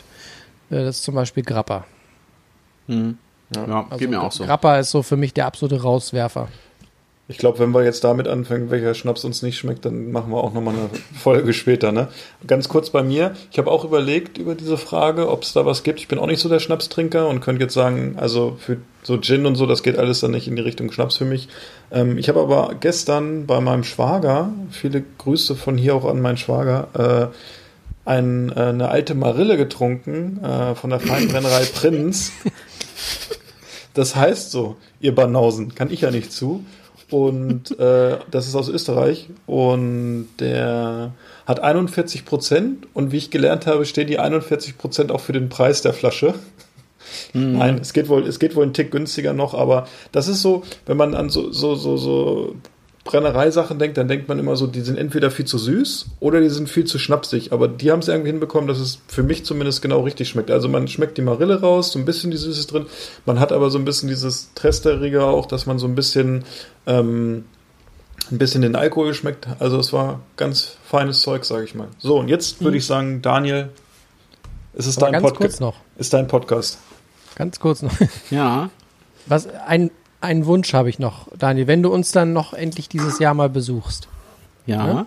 äh, das ist zum Beispiel Grappa. Ja, Also geht mir auch so. Grappa ist so für mich der absolute Rauswerfer. Ich glaube, wenn wir jetzt damit anfangen, welcher Schnaps uns nicht schmeckt, dann machen wir auch nochmal eine Folge später. Ne? Ganz kurz bei mir. Ich habe auch überlegt über diese Frage, ob es da was gibt. Ich bin auch nicht so der Schnapstrinker und könnte jetzt sagen, also für so Gin und so, das geht alles dann nicht in die Richtung Schnaps für mich. Ähm, ich habe aber gestern bei meinem Schwager, viele Grüße von hier auch an meinen Schwager, äh, ein, äh, eine alte Marille getrunken äh, von der Feinbrennerei Prinz. Das heißt so, ihr Banausen, kann ich ja nicht zu. Und äh, das ist aus Österreich. Und der hat 41 Prozent. Und wie ich gelernt habe, stehen die 41 Prozent auch für den Preis der Flasche. Nein, es geht wohl, es geht wohl ein Tick günstiger noch, aber das ist so, wenn man an so, so, so, so Brennereisachen denkt, dann denkt man immer so, die sind entweder viel zu süß oder die sind viel zu schnapsig. Aber die haben es irgendwie hinbekommen, dass es für mich zumindest genau richtig schmeckt. Also man schmeckt die Marille raus, so ein bisschen die Süße drin. Man hat aber so ein bisschen dieses Tresterige auch, dass man so ein bisschen, ähm, ein bisschen den Alkohol schmeckt. Also es war ganz feines Zeug, sage ich mal. So, und jetzt würde ich sagen, Daniel, es ist Aber dein ganz kurz Podcast. noch. Ist dein Podcast. Ganz kurz noch. Ja, Was, ein, einen Wunsch habe ich noch, Daniel. Wenn du uns dann noch endlich dieses Jahr mal besuchst, ja. Ja?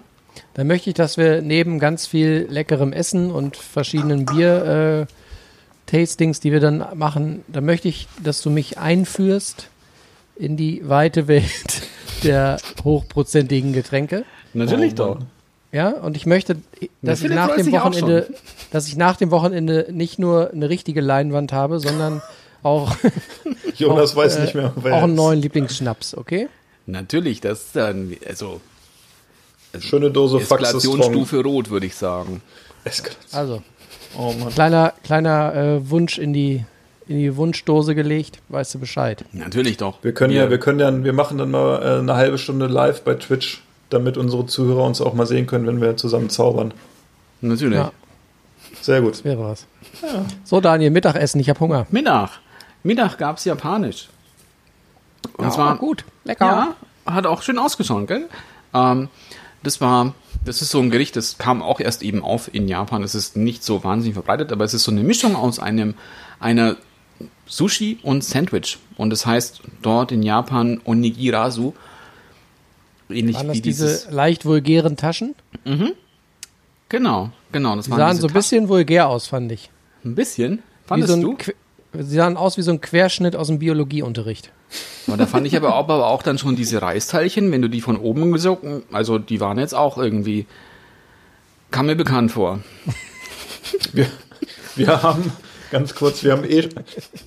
dann möchte ich, dass wir neben ganz viel leckerem Essen und verschiedenen Bier äh, Tastings, die wir dann machen, dann möchte ich, dass du mich einführst in die weite Welt der hochprozentigen Getränke. Natürlich Oh, doch. Ja, und ich möchte, dass ich nach dem Wochenende, dass ich nach dem Wochenende nicht nur eine richtige Leinwand habe, sondern auch, Jonas auch, weiß äh, nicht mehr, wer auch einen neuen Lieblingsschnaps, okay? Natürlich, das ist dann, also, Schöne Dose Eskalationsstufe rot, würde ich sagen. Eskalation. Also, Oh Mann. kleiner, kleiner äh, Wunsch in die, in die Wunschdose gelegt, weißt du Bescheid. Natürlich doch. Wir können ja, wir können ja, wir machen dann mal äh, eine halbe Stunde live bei Twitch, damit unsere Zuhörer uns auch mal sehen können, wenn wir zusammen zaubern. Natürlich. Ja. Sehr gut. Wäre was. So, Daniel, Mittagessen, ich habe Hunger. Mittag. Mittag gab's Japanisch. Und Ja, zwar gut, lecker. Ja, hat auch schön ausgeschaut, gell? Ähm, das war, das ist so ein Gericht, das kam auch erst eben auf in Japan. Das ist nicht so wahnsinnig verbreitet, aber es ist so eine Mischung aus einem, einer Sushi und Sandwich. Und das heißt dort in Japan Onigirasu. Ähnlich Waren das wie dieses. diese leicht vulgären Taschen? Genau, genau. Das Die waren sahen so ein bisschen vulgär aus, fand ich. Ein bisschen. Wie Fandest so ein du? Sie sahen aus wie so ein Querschnitt aus dem Biologieunterricht. Aber da fand ich aber auch, aber auch dann schon diese Reisteilchen, wenn du die von oben gesogen, also die waren jetzt auch irgendwie, kam mir bekannt vor. Wir, wir haben, ganz kurz, wir haben eh,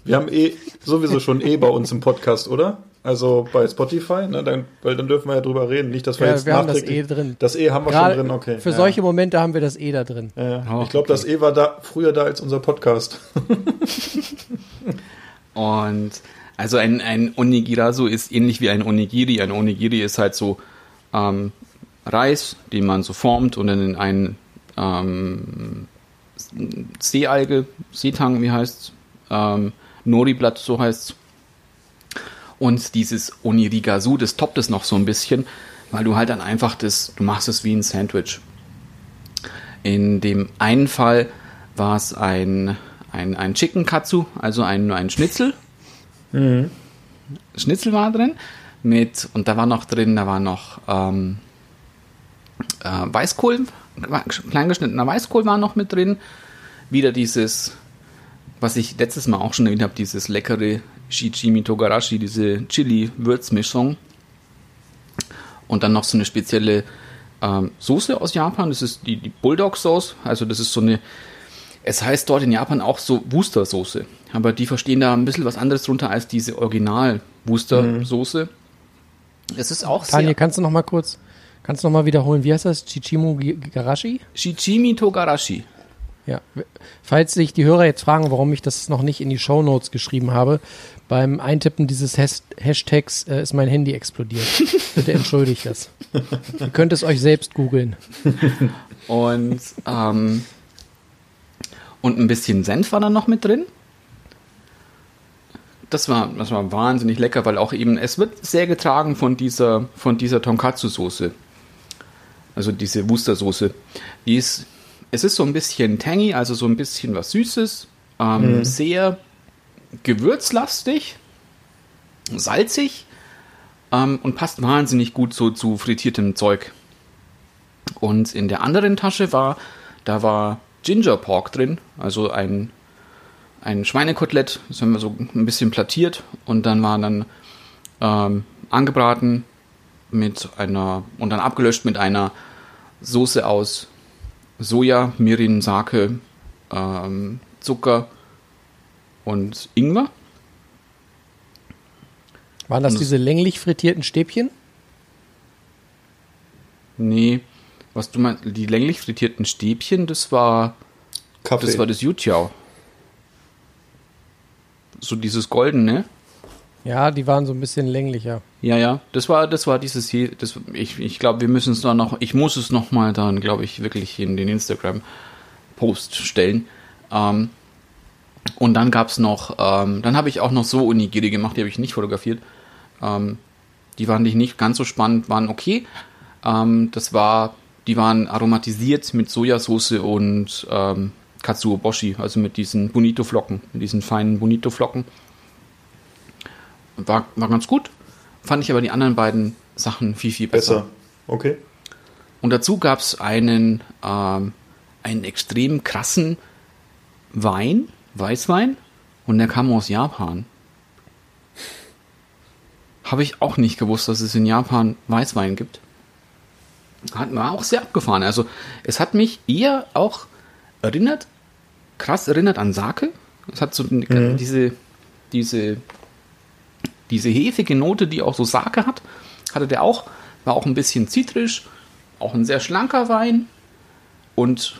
wir haben eh sowieso schon eh bei uns im Podcast, oder? Also bei Spotify, ne, dann, weil dann dürfen wir ja drüber reden. Nicht, dass wir Ja, jetzt wir haben das eh drin. Das E haben wir Gerade schon drin, okay. Für ja. solche Momente haben wir das eh da drin. Ja. Oh, ich glaube, das E war da früher da als unser Podcast. Und also ein, ein Onigirasu ist ähnlich wie ein Onigiri. Ein Onigiri ist halt so ähm, Reis, den man so formt und dann in einen ähm, Seealge, Seetang, wie heißt's? Ähm, Nori-Blatt, so heißt's. Und dieses Onirigasu, das toppt es noch so ein bisschen, weil du halt dann einfach das, du machst es wie ein Sandwich. In dem einen Fall war es ein, ein, ein Chicken Katsu, also ein, ein Schnitzel. Schnitzel war drin. Mit, und da war noch drin, da war noch ähm, äh, Weißkohl, kleingeschnittener Weißkohl war noch mit drin. Wieder dieses, was ich letztes Mal auch schon erwähnt habe, dieses leckere Shichimi Togarashi, diese Chili-Würzmischung. Und dann noch so eine spezielle ähm, Soße aus Japan, das ist die, die Bulldog-Sauce. Also das ist so eine, es heißt dort in Japan auch so Wuster-Soße. Aber die verstehen da ein bisschen was anderes drunter als diese Original-Wuster-Soße. Es ist auch Tanja, sehr kannst du noch mal kurz, kannst du noch mal wiederholen, wie heißt das? Chichimu Garashi? Shichimi Togarashi. Ja. Falls sich die Hörer jetzt fragen, warum ich das noch nicht in die Shownotes geschrieben habe, beim Eintippen dieses Has Hashtags äh, ist mein Handy explodiert. Bitte entschuldigt das. Ihr könnt es euch selbst googeln. Und, ähm, und ein bisschen Senf war da noch mit drin. Das war, das war wahnsinnig lecker, weil auch eben, es wird sehr getragen von dieser, von dieser Tonkatsu-Soße. Also diese Wuster-Soße. Die ist, es ist so ein bisschen tangy, also so ein bisschen was Süßes, ähm, sehr gewürzlastig, salzig ähm, und passt wahnsinnig gut so zu frittiertem Zeug. Und in der anderen Tasche war, da war Ginger Pork drin, also ein, ein Schweinekotelett, das haben wir so ein bisschen plattiert und dann war dann ähm, angebraten mit einer und dann abgelöscht mit einer Soße aus Soja, Mirin, Sake, ähm, Zucker und Ingwer. Waren das Und das- diese länglich frittierten Stäbchen? Nee, was du meinst, die länglich frittierten Stäbchen, das war Kaffee. das war das Yutiao. So dieses goldene. Ja, die waren so ein bisschen länglicher. Ja, ja, das war, das war dieses hier, das, ich, ich glaube, wir müssen es da noch, ich muss es noch mal dann, glaube ich, wirklich in den Instagram-Post stellen. Ähm, und dann gab es noch, ähm, dann habe ich auch noch so Onigiri gemacht, die habe ich nicht fotografiert. Ähm, die waren die nicht ganz so spannend, waren okay. Ähm, das war, die waren aromatisiert mit Sojasauce und ähm, Katsuoboshi, also mit diesen Bonito-Flocken, mit diesen feinen Bonito-Flocken. War, war ganz gut. Fand ich aber die anderen beiden Sachen viel, viel besser. Besser. Okay. Und dazu gab es einen, ähm, einen extrem krassen Wein, Weißwein, und der kam aus Japan. Habe ich auch nicht gewusst, dass es in Japan Weißwein gibt. Hat mir auch sehr abgefahren. Also es hat mich eher auch erinnert, krass erinnert an Sake. Es hat so eine- diese, diese, diese hefige Note, die auch so Sake hat, hatte der auch. War auch ein bisschen zitrisch, auch ein sehr schlanker Wein. Und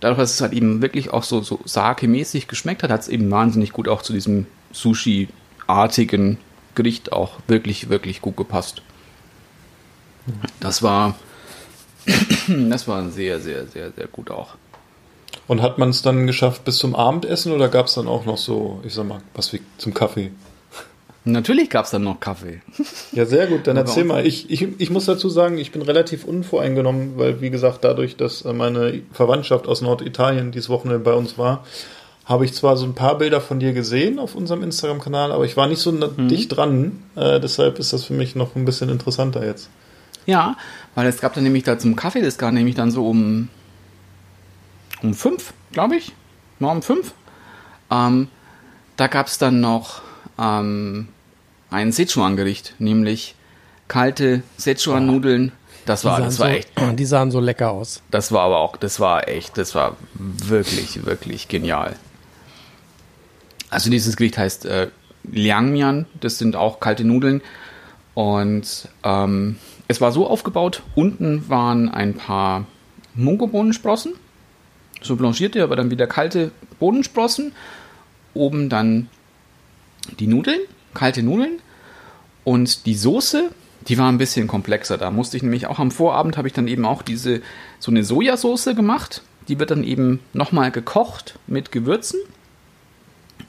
dadurch, dass es halt eben wirklich auch so, so Sake-mäßig geschmeckt hat, hat es eben wahnsinnig gut auch zu diesem Sushi-artigen Gericht auch wirklich, wirklich gut gepasst. Das war, das war sehr, sehr, sehr, sehr gut auch. Und hat man es dann geschafft bis zum Abendessen oder gab es dann auch noch so, ich sag mal, was wie zum Kaffee? Natürlich gab es dann noch Kaffee. Ja, sehr gut. Dann erzähl mal. Ich, ich, ich muss dazu sagen, ich bin relativ unvoreingenommen, weil, wie gesagt, dadurch, dass äh, meine Verwandtschaft aus Norditalien dieses Wochenende bei uns war, habe ich zwar so ein paar Bilder von dir gesehen auf unserem Instagram-Kanal, aber ich war nicht so na- dicht dran. Äh, deshalb ist das für mich noch ein bisschen interessanter jetzt. Ja, weil es gab dann nämlich da zum Kaffee, das gab nämlich dann so um, um fünf, glaube ich. Mal um fünf. Ähm, da gab es dann noch ähm, ein Sichuan-Gericht, nämlich kalte Sichuan-Nudeln. Das war, das war so, echt, Die sahen so lecker aus. das war aber auch, das war echt, das war wirklich, wirklich genial. Also dieses Gericht heißt äh, Liangmian, das sind auch kalte Nudeln. Und ähm, es war so aufgebaut, unten waren ein paar Mungobohnensprossen, so blanchierte, aber dann wieder kalte Bohnensprossen. Oben dann die Nudeln, kalte Nudeln. Und die Soße, die war ein bisschen komplexer. Da musste ich nämlich auch am Vorabend, habe ich dann eben auch diese, so eine Sojasauce gemacht. Die wird dann eben nochmal gekocht mit Gewürzen.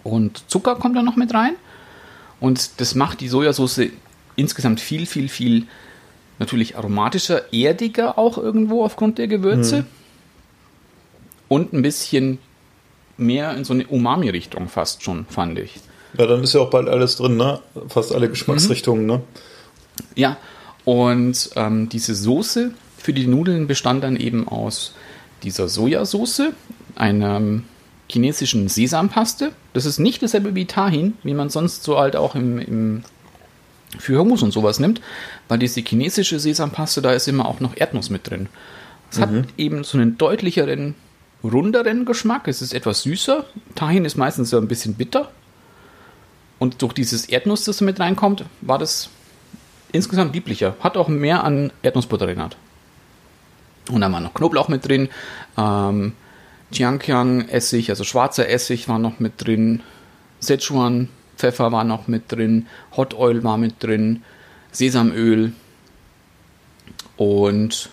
Und Zucker kommt dann noch mit rein. Und das macht die Sojasauce insgesamt viel, viel, viel natürlich aromatischer, erdiger auch irgendwo aufgrund der Gewürze. Und ein bisschen mehr in so eine Umami-Richtung fast schon, fand ich. Ja, dann ist ja auch bald alles drin, ne? Fast alle Geschmacksrichtungen, ne? Ja, und ähm, diese Soße für die Nudeln bestand dann eben aus dieser Sojasauce, einer chinesischen Sesampaste. Das ist nicht dasselbe wie Tahin, wie man sonst so halt auch im, im für Hummus und sowas nimmt, weil diese chinesische Sesampaste, da ist immer auch noch Erdnuss mit drin. Es hat eben so einen deutlicheren, runderen Geschmack. Es ist etwas süßer. Tahin ist meistens so ein bisschen bitter. Und durch dieses Erdnuss, das mit reinkommt, war das insgesamt lieblicher. Hat auch mehr an Erdnussbutter erinnert. Und dann war noch Knoblauch mit drin. Ähm, Jiangqiang-Essig, also schwarzer Essig war noch mit drin. Szechuan Pfeffer war noch mit drin. Hot Oil war mit drin. Sesamöl. Und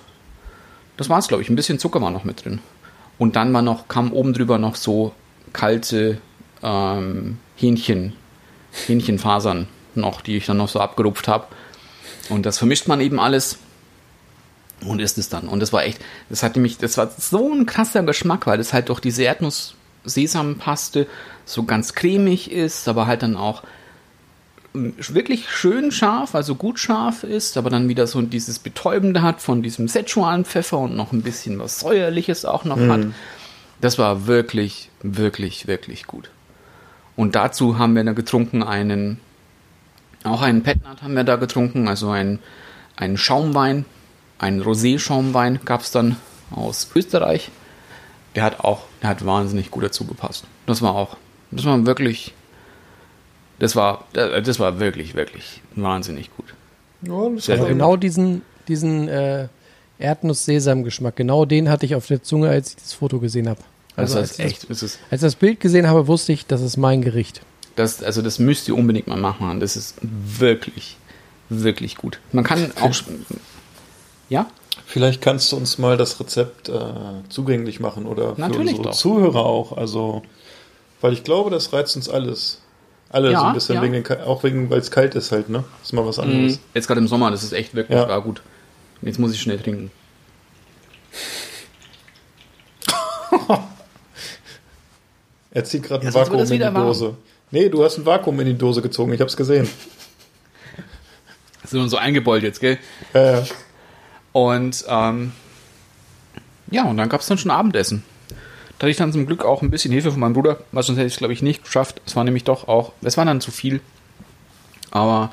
das war es, glaube ich. Ein bisschen Zucker war noch mit drin. Und dann war noch, kam oben drüber noch so kalte ähm, Hähnchen, Hähnchenfasern noch, die ich dann noch so abgerupft habe. Und das vermischt man eben alles und isst es dann. Und das war echt, das hatte mich, das war so ein krasser Geschmack, weil das halt durch diese Erdnuss-Sesampaste so ganz cremig ist, aber halt dann auch mm, wirklich schön scharf, also gut scharf ist, aber dann wieder so dieses Betäubende hat von diesem Szechuan-Pfeffer und noch ein bisschen was Säuerliches auch noch hat. Das war wirklich, wirklich, wirklich gut. Und dazu haben wir dann getrunken einen, auch einen Petnat haben wir da getrunken, also einen, einen Schaumwein, einen Rosé-Schaumwein gab es dann aus Österreich. Der hat auch, der hat wahnsinnig gut dazu gepasst. Das war auch, das war wirklich, das war, das war wirklich, wirklich wahnsinnig gut. Ja, das man- Genau diesen, diesen äh, Erdnuss-Sesam-Geschmack, genau den hatte ich auf der Zunge, als ich das Foto gesehen habe. Also, als, das ich ist echt, das ist, das, als ich das Bild gesehen habe, wusste ich, das ist mein Gericht. das, also das müsst ihr unbedingt mal machen. Das ist wirklich, wirklich gut. Man kann auch, ja, Vielleicht kannst du uns mal das Rezept äh, zugänglich machen oder für Natürlich unsere doch. Zuhörer auch. Also, weil ich glaube, das reizt uns alles. Alle Ja, so ein bisschen, ja. wegen den, auch wegen, weil es kalt ist halt, ne? ist mal was anderes. jetzt gerade im Sommer, das ist echt wirklich Ja. gar gut. Jetzt muss ich schnell trinken. Er zieht gerade Ja, ein Vakuum das in die warm. Dose. Nee, du hast ein Vakuum in die Dose gezogen, ich hab's gesehen. Sind so eingebeult jetzt, gell? Äh, Und ähm, ja, und dann gab es dann schon Abendessen. Da hatte ich dann zum Glück auch ein bisschen Hilfe von meinem Bruder, weil sonst hätte ich es, glaube ich, nicht geschafft. Es war nämlich doch auch, es war dann zu viel. Aber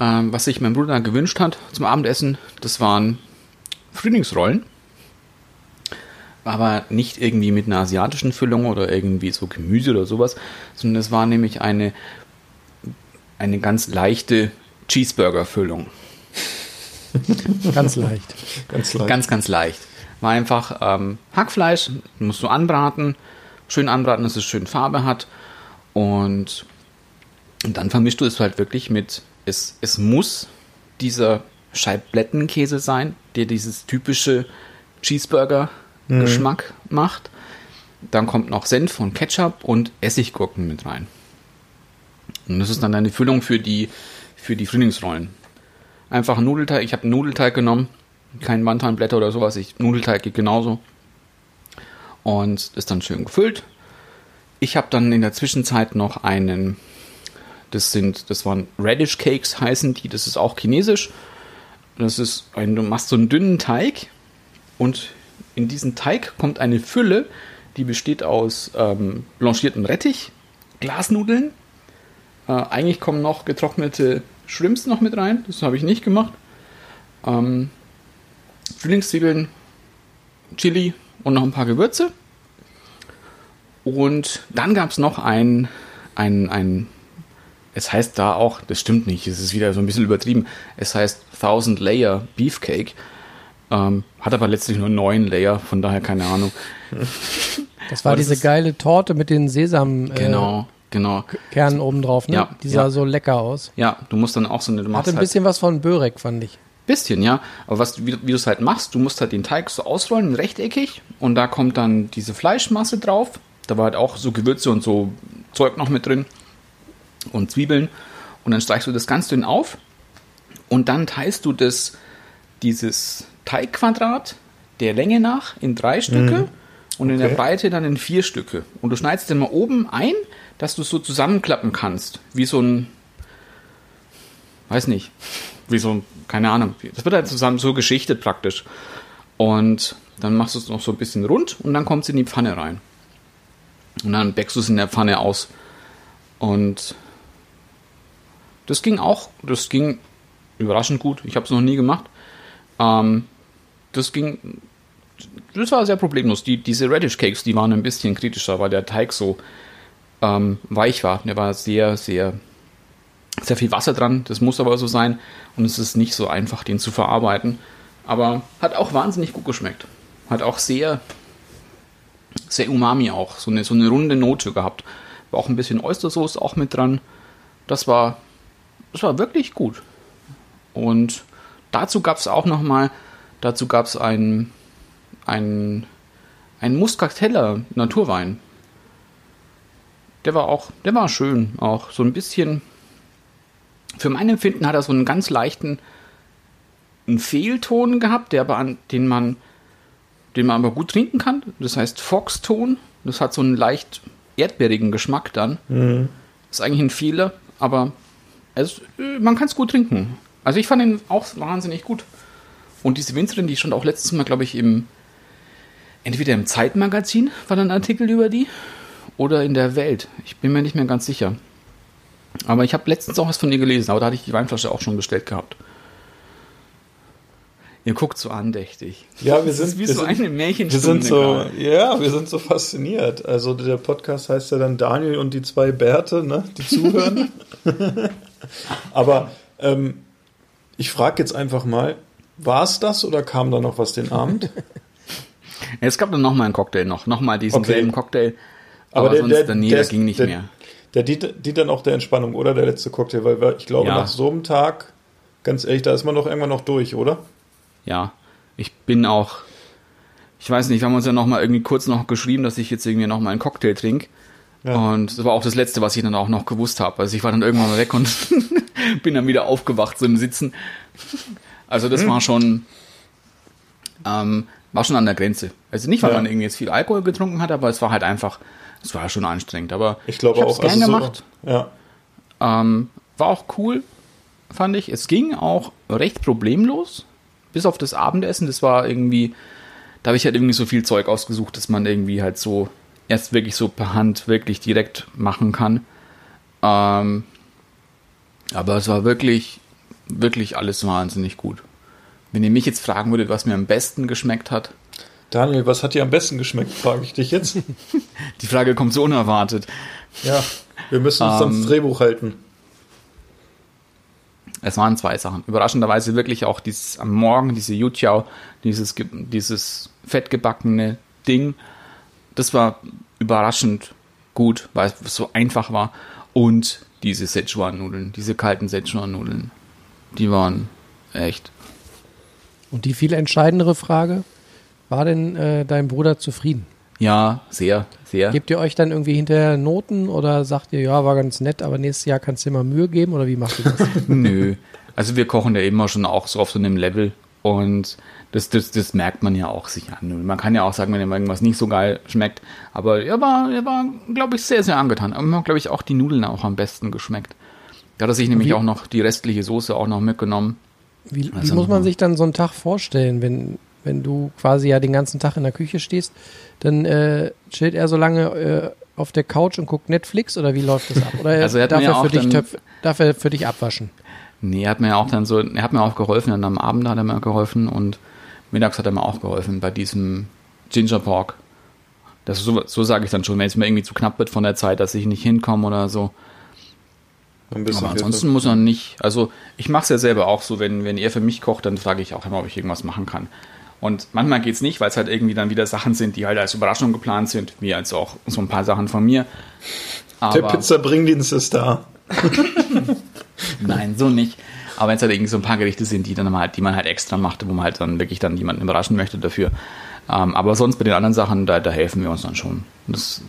ähm, was sich mein Bruder dann gewünscht hat zum Abendessen, das waren Frühlingsrollen. Aber nicht irgendwie mit einer asiatischen Füllung oder irgendwie so Gemüse oder sowas, sondern es war nämlich eine, eine ganz leichte Cheeseburger-Füllung. Ganz leicht. ganz leicht. Ganz, ganz leicht. War einfach ähm, Hackfleisch, musst du anbraten, schön anbraten, dass es schön Farbe hat. Und, und dann vermischst du es halt wirklich mit, es, es muss dieser Scheiblettenkäse sein, der dieses typische Cheeseburger-Geschmack macht. Dann kommt noch Senf und Ketchup und Essiggurken mit rein. Und das ist dann deine Füllung für die, für die Frühlingsrollen. Einfach Nudelteig. Ich habe Nudelteig genommen, kein Bantanblätter oder sowas. Ich, Nudelteig geht genauso. Und ist dann schön gefüllt. Ich habe dann in der Zwischenzeit noch einen, das sind, das waren Radish Cakes heißen die, das ist auch chinesisch. Das ist ein, du machst so einen dünnen Teig und in diesen Teig kommt eine Fülle, die besteht aus ähm, blanchiertem Rettich, Glasnudeln, Äh, eigentlich kommen noch getrocknete Shrimps noch mit rein. Das habe ich nicht gemacht. Ähm, Frühlingszwiebeln, Chili und noch ein paar Gewürze. Und dann gab es noch ein, ein, ein, es heißt da auch, das stimmt nicht, es ist wieder so ein bisschen übertrieben, es heißt 1000 Layer Beefcake, ähm, hat aber letztlich nur neun Layer, von daher keine Ahnung. Das war Aber das diese ist- geile Torte mit den Sesam äh, Genau, genau. Kernen oben drauf, ne? Ja, Die sah ja. so lecker aus. Ja, du musst dann auch so eine, Hatte ein halt- bisschen was von Börek, fand ich. Bisschen, ja. Aber was, wie, wie du es halt machst, du musst halt den Teig so ausrollen, rechteckig, und da kommt dann diese Fleischmasse drauf. Da war halt auch so Gewürze und so Zeug noch mit drin und Zwiebeln. Und dann streichst du das ganz dünn auf und dann teilst du das, dieses Teigquadrat der Länge nach in drei Stücke und in der. Breite dann in vier Stücke. Und du schneidest den mal oben ein, dass du es so zusammenklappen kannst. Wie so ein, weiß nicht, wie so, ein- keine Ahnung. Das wird halt zusammen so geschichtet praktisch. Und dann machst du es noch so ein bisschen rund und dann kommt es in die Pfanne rein. Und dann backst du es in der Pfanne aus. Und das ging auch, das ging überraschend gut. Ich habe es noch nie gemacht. Ähm, das ging, das war sehr problemlos. Die, diese Radish Cakes, die waren ein bisschen kritischer, weil der Teig so ähm, weich war. Der war sehr, sehr, sehr viel Wasser dran. Das muss aber so sein. Und es ist nicht so einfach, den zu verarbeiten. Aber hat auch wahnsinnig gut geschmeckt. Hat auch sehr, sehr umami auch. So eine, so eine runde Note gehabt. War auch ein bisschen Oystersauce auch mit dran. Das war, das war wirklich gut. Und dazu gab es auch noch mal, dazu gab es ein, ein, ein Muscateller Naturwein. Der war auch, der war schön, auch so ein bisschen. Für mein Empfinden hat er so einen ganz leichten einen Fehlton gehabt, der aber an, den man, den man aber gut trinken kann. Das heißt Foxton. Das hat so einen leicht erdbeerigen Geschmack dann. Ist eigentlich ein Fehler, aber es, äh, man kann es gut trinken. Also ich fand ihn auch wahnsinnig gut. Und diese Winzerin, die stand auch letztes Mal, glaube ich, im entweder im Zeitmagazin war da ein Artikel über die oder in der Welt. Ich bin mir nicht mehr ganz sicher. Aber ich habe letztens auch was von ihr gelesen, aber da hatte ich die Weinflasche auch schon bestellt gehabt. Ihr guckt so andächtig. Ja, wir Das sind ist wie wir so sind, eine Wir Märchenstunde. sind so, gerade. ja, wir sind so fasziniert. Also der Podcast heißt ja dann Daniel und die zwei Bärte, ne, die zuhören. Aber ähm, ich frage jetzt einfach mal, war es das oder kam da noch was den Abend? Es gab dann nochmal einen Cocktail noch, nochmal diesen Okay. selben Cocktail. Aber, sonst, nee, der das ging nicht der, mehr. Der dient, dann auch der Entspannung, oder? Der letzte Cocktail, weil ich glaube, Ja. nach so einem Tag, ganz ehrlich, da ist man doch irgendwann noch durch, oder? Ja, ich bin auch, ich weiß nicht, wir haben uns ja nochmal irgendwie kurz noch geschrieben, dass ich jetzt irgendwie nochmal einen Cocktail trinke. Ja. Und das war auch das Letzte, was ich dann auch noch gewusst habe. Also ich war dann irgendwann mal weg und bin dann wieder aufgewacht so im Sitzen. Also das war schon, ähm, war schon an der Grenze. Also nicht, weil Ja. man irgendwie jetzt viel Alkohol getrunken hat, aber es war halt einfach, es war schon anstrengend. Aber Ich glaube auch. gern also gemacht. So, ja. Ähm, war auch cool, fand ich. Es ging auch recht problemlos, bis auf das Abendessen. Das war irgendwie, da habe ich halt irgendwie so viel Zeug ausgesucht, dass man irgendwie halt so erst wirklich so per Hand wirklich direkt machen kann. Ähm, aber es war wirklich, wirklich alles wahnsinnig gut. Wenn ihr mich jetzt fragen würdet, was mir am besten geschmeckt hat, Daniel, was hat dir am besten geschmeckt, frage ich dich jetzt. die Frage kommt so unerwartet. ja, wir müssen uns ans Ähm, Drehbuch halten. Es waren zwei Sachen. Überraschenderweise wirklich auch dieses am Morgen, diese Yutiao, dieses, dieses fettgebackene Ding. Das war überraschend gut, weil es so einfach war. Und diese Szechuan-Nudeln, diese kalten Szechuan-Nudeln, die waren echt. Und die viel entscheidendere Frage, war denn äh, dein Bruder zufrieden? Ja, sehr, sehr. Gebt ihr euch dann irgendwie hinterher Noten oder sagt ihr, ja, war ganz nett, aber nächstes Jahr kannst du dir mal Mühe geben oder wie macht ihr das? Nö. Also wir kochen ja immer schon auch so auf so einem Level und das, das, das merkt man ja auch sich an. Man kann ja auch sagen, wenn ihm irgendwas nicht so geil schmeckt, aber er war, er war, glaube ich, sehr, sehr angetan. Aber mir haben, glaube ich, auch die Nudeln auch am besten geschmeckt. Da hat er sich nämlich Wie- auch noch die restliche Soße auch noch mitgenommen. Wie, wie Also muss man sich dann so einen Tag vorstellen, wenn, wenn du quasi ja den ganzen Tag in der Küche stehst, dann äh, chillt er so lange äh, auf der Couch und guckt Netflix oder wie läuft das ab? Oder Also er darf, er für dich töpf, darf er für dich abwaschen? Nee, er hat mir ja auch dann so, er hat mir auch geholfen, dann am Abend hat er mir geholfen und mittags hat er mir auch geholfen bei diesem Ginger Pork. Das so, so sage ich dann schon, wenn es mir irgendwie zu knapp wird von der Zeit, dass ich nicht hinkomme oder so. Aber ansonsten muss er nicht. Also ich mache es ja selber auch so, wenn, wenn er für mich kocht, dann frage ich auch immer, ob ich irgendwas machen kann. Und manchmal geht's nicht, weil es halt irgendwie dann wieder Sachen sind, die halt als Überraschung geplant sind, wie als auch so ein paar Sachen von mir. Der Aber Pizzabringdienst ist da. nein, so nicht. Aber wenn es halt irgendwie so ein paar Gerichte sind, die dann halt, die man halt extra macht, wo man halt dann wirklich dann jemanden überraschen möchte dafür. Ähm, aber sonst bei den anderen Sachen, da, da helfen wir uns dann schon. Das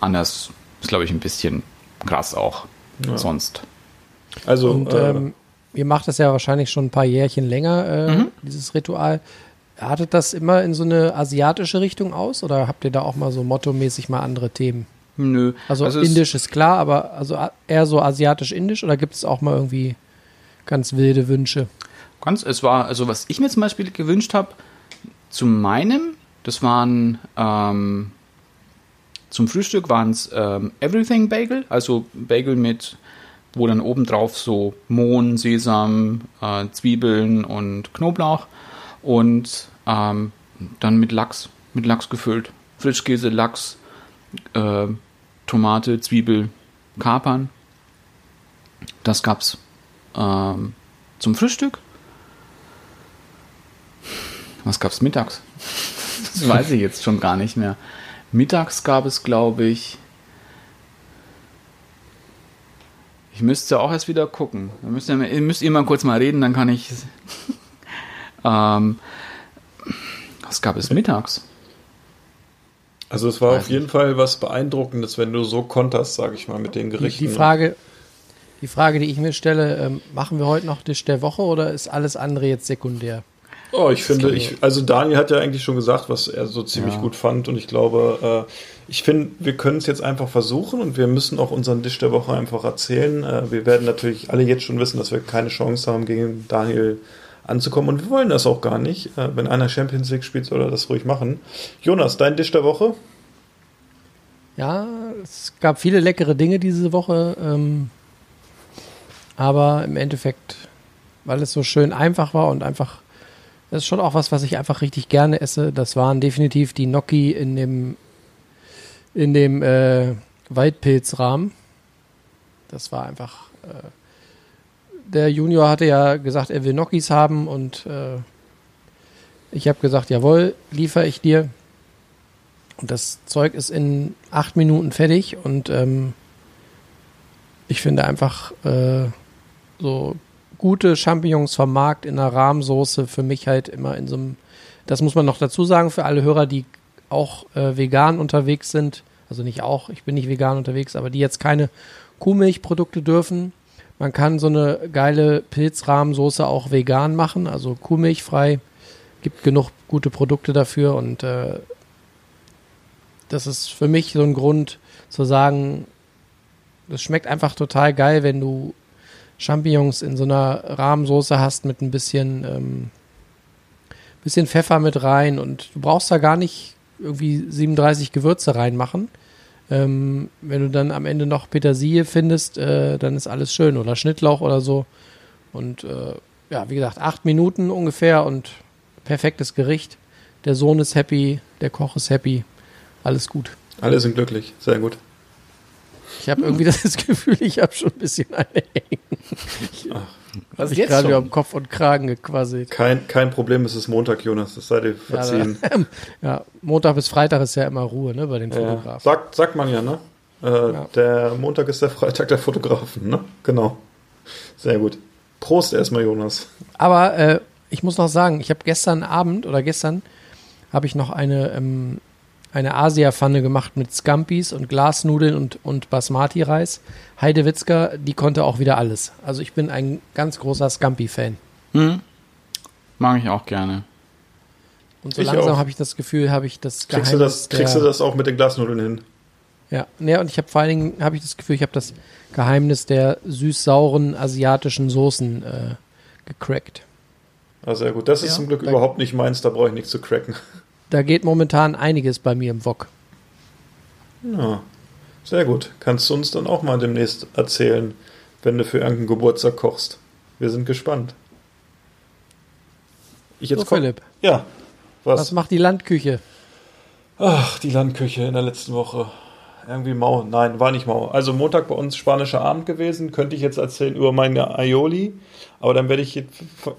anders ist, glaube ich, ein bisschen krass auch. Sonst. Also, Und äh, ähm, ihr macht das ja wahrscheinlich schon ein paar Jährchen länger, äh, Mhm. dieses Ritual. Artet das immer in so eine asiatische Richtung aus oder habt ihr da auch mal so mottomäßig mal andere Themen? Nö. Also, es- indisch ist klar, aber also eher so asiatisch-indisch oder gibt es auch mal irgendwie ganz wilde Wünsche? Ganz, es war, also was ich mir zum Beispiel gewünscht habe, zu meinem, das waren ähm, zum Frühstück waren es ähm, Everything Bagel, also Bagel mit, wo dann obendrauf so Mohn, Sesam, äh, Zwiebeln und Knoblauch und ähm, dann mit Lachs, mit Lachs gefüllt. Frischkäse, Lachs, äh, Tomate, Zwiebel, Kapern. Das gab's ähm, zum Frühstück. Was gab's mittags? Das weiß ich jetzt schon gar nicht mehr. Mittags gab es, glaube ich. Ich müsste auch erst wieder gucken. Da müsst ihr, müsst ihr mal kurz mal reden, dann kann ich. ähm, was gab es mittags? also es war weiß auf jeden Fall was Beeindruckendes, wenn du so konterst, sage ich mal, mit den Die, Gerichten. die, Frage, die Frage, die ich mir stelle, ähm, machen wir heute noch Tisch der Woche oder ist alles andere jetzt sekundär? Oh, ich finde, ich, also Daniel hat ja eigentlich schon gesagt, was er so ziemlich Ja. gut fand und ich glaube, äh, ich finde, wir können es jetzt einfach versuchen und wir müssen auch unseren Tisch der Woche einfach erzählen. Äh, wir werden natürlich alle jetzt schon wissen, dass wir keine Chance haben, gegen Daniel anzukommen und wir wollen das auch gar nicht. Äh, wenn einer Champions League spielt, soll er das ruhig machen. Jonas, dein Tisch der Woche? Ja, es gab viele leckere Dinge diese Woche, ähm, aber im Endeffekt, weil es so schön einfach war und einfach, das ist schon auch was, was ich einfach richtig gerne esse. Das waren definitiv die Gnocchi in dem, in dem äh, Waldpilzrahmen. Das war einfach. Äh, der Junior hatte ja gesagt, er will Gnocchis haben und äh, ich habe gesagt, jawohl, liefere ich dir. Und das Zeug ist in acht Minuten fertig und ähm, ich finde einfach äh, so gute Champignons vom Markt in einer Rahmsoße für mich halt immer in so einem, das muss man noch dazu sagen für alle Hörer, die auch äh, vegan unterwegs sind, also nicht auch, ich bin nicht vegan unterwegs, aber die jetzt keine Kuhmilchprodukte dürfen. Man kann so eine geile Pilzrahmsoße auch vegan machen, also kuhmilchfrei. Gibt genug gute Produkte dafür und äh, das ist für mich so ein Grund zu sagen, das schmeckt einfach total geil, wenn du Champignons in so einer Rahmensoße hast mit ein bisschen, ähm, bisschen Pfeffer mit rein und du brauchst da gar nicht irgendwie 37 Gewürze reinmachen. Ähm, wenn du dann am Ende noch Petersilie findest, äh, dann ist alles schön oder Schnittlauch oder so. Und äh, ja, wie gesagt, acht Minuten ungefähr und perfektes Gericht. Der Sohn ist happy, der Koch ist happy, alles gut. Alle sind glücklich, sehr gut. Ich habe irgendwie das Gefühl, ich habe schon ein bisschen eine hängen. Was ich jetzt gerade schon? über Kopf und Kragen gequasselt. Kein, kein Problem, es ist Montag, Jonas, das sei dir verziehen. Ja, ja, Montag bis Freitag ist ja immer Ruhe, ne, bei den Ja, Fotografen. sagt, sagt man ja, ne? Äh, Der Montag ist der Freitag der Fotografen, ne? Genau. Sehr gut. Prost erstmal, Jonas. Aber äh, ich muss noch sagen, ich habe gestern Abend oder gestern habe ich noch eine, ähm, eine Asia-Pfanne gemacht mit Scampis und Glasnudeln und, und Basmati-Reis. Heidewitzka, die konnte auch wieder alles. Also ich bin ein ganz großer Scampi-Fan. Hm? Mag ich auch gerne. Und so Ich langsam auch. habe ich das Gefühl, habe ich das Kriegst du, das, der- kriegst du das auch mit den Glasnudeln hin? Ja, ne, und ich habe vor allen Dingen, habe ich das Gefühl, ich habe das Geheimnis der süß-sauren asiatischen Soßen äh, gecrackt. Ah, sehr gut. Das ist Ja, zum Glück überhaupt nicht meins, da brauche ich nichts zu cracken. Da geht momentan einiges bei mir im Wok. Ja. Sehr gut. Kannst du uns dann auch mal demnächst erzählen, wenn du für irgendeinen Geburtstag kochst. Wir sind gespannt. Ich jetzt So, koch- Philipp. Ja. Was? Was macht die Landküche? Ach, die Landküche in der letzten Woche. Irgendwie mau. Nein, war nicht mau. Also Montag bei uns spanischer Abend gewesen. Könnte ich jetzt erzählen über meine Aioli. Aber dann werde ich,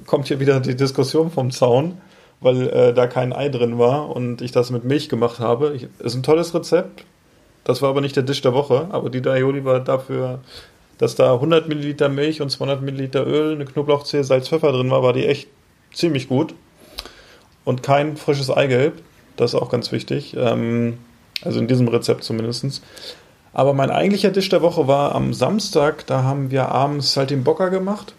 kommt hier wieder die Diskussion vom Zaun, weil äh, da kein Ei drin war und ich das mit Milch gemacht habe. Ich, ist ein tolles Rezept. Das war aber nicht der Dish der Woche. Aber die Aioli war dafür, dass da 100 Milliliter Milch und 200 Milliliter Öl, eine Knoblauchzehe, Salz, Pfeffer drin war, war die echt ziemlich gut. Und kein frisches Eigelb. Das ist auch ganz wichtig. Ähm, also in diesem Rezept zumindest. Aber mein eigentlicher Tisch der Woche war am Samstag. Da haben wir abends Saltimbocca gemacht.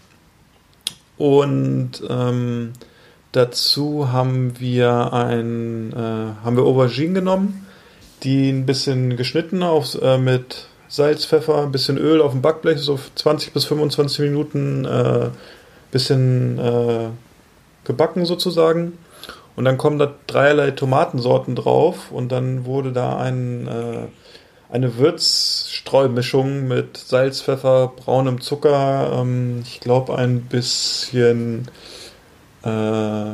Und ähm, dazu haben wir ein, äh, haben wir Auberginen genommen, die ein bisschen geschnitten auf, äh, mit Salz, Pfeffer, ein bisschen Öl auf dem Backblech, so 20 bis 25 Minuten äh, bisschen äh, gebacken sozusagen. Und dann kommen da dreierlei Tomatensorten drauf und dann wurde da ein, äh, eine Würzstreumischung mit Salz, Pfeffer, braunem Zucker, ähm, ich glaube ein bisschen äh,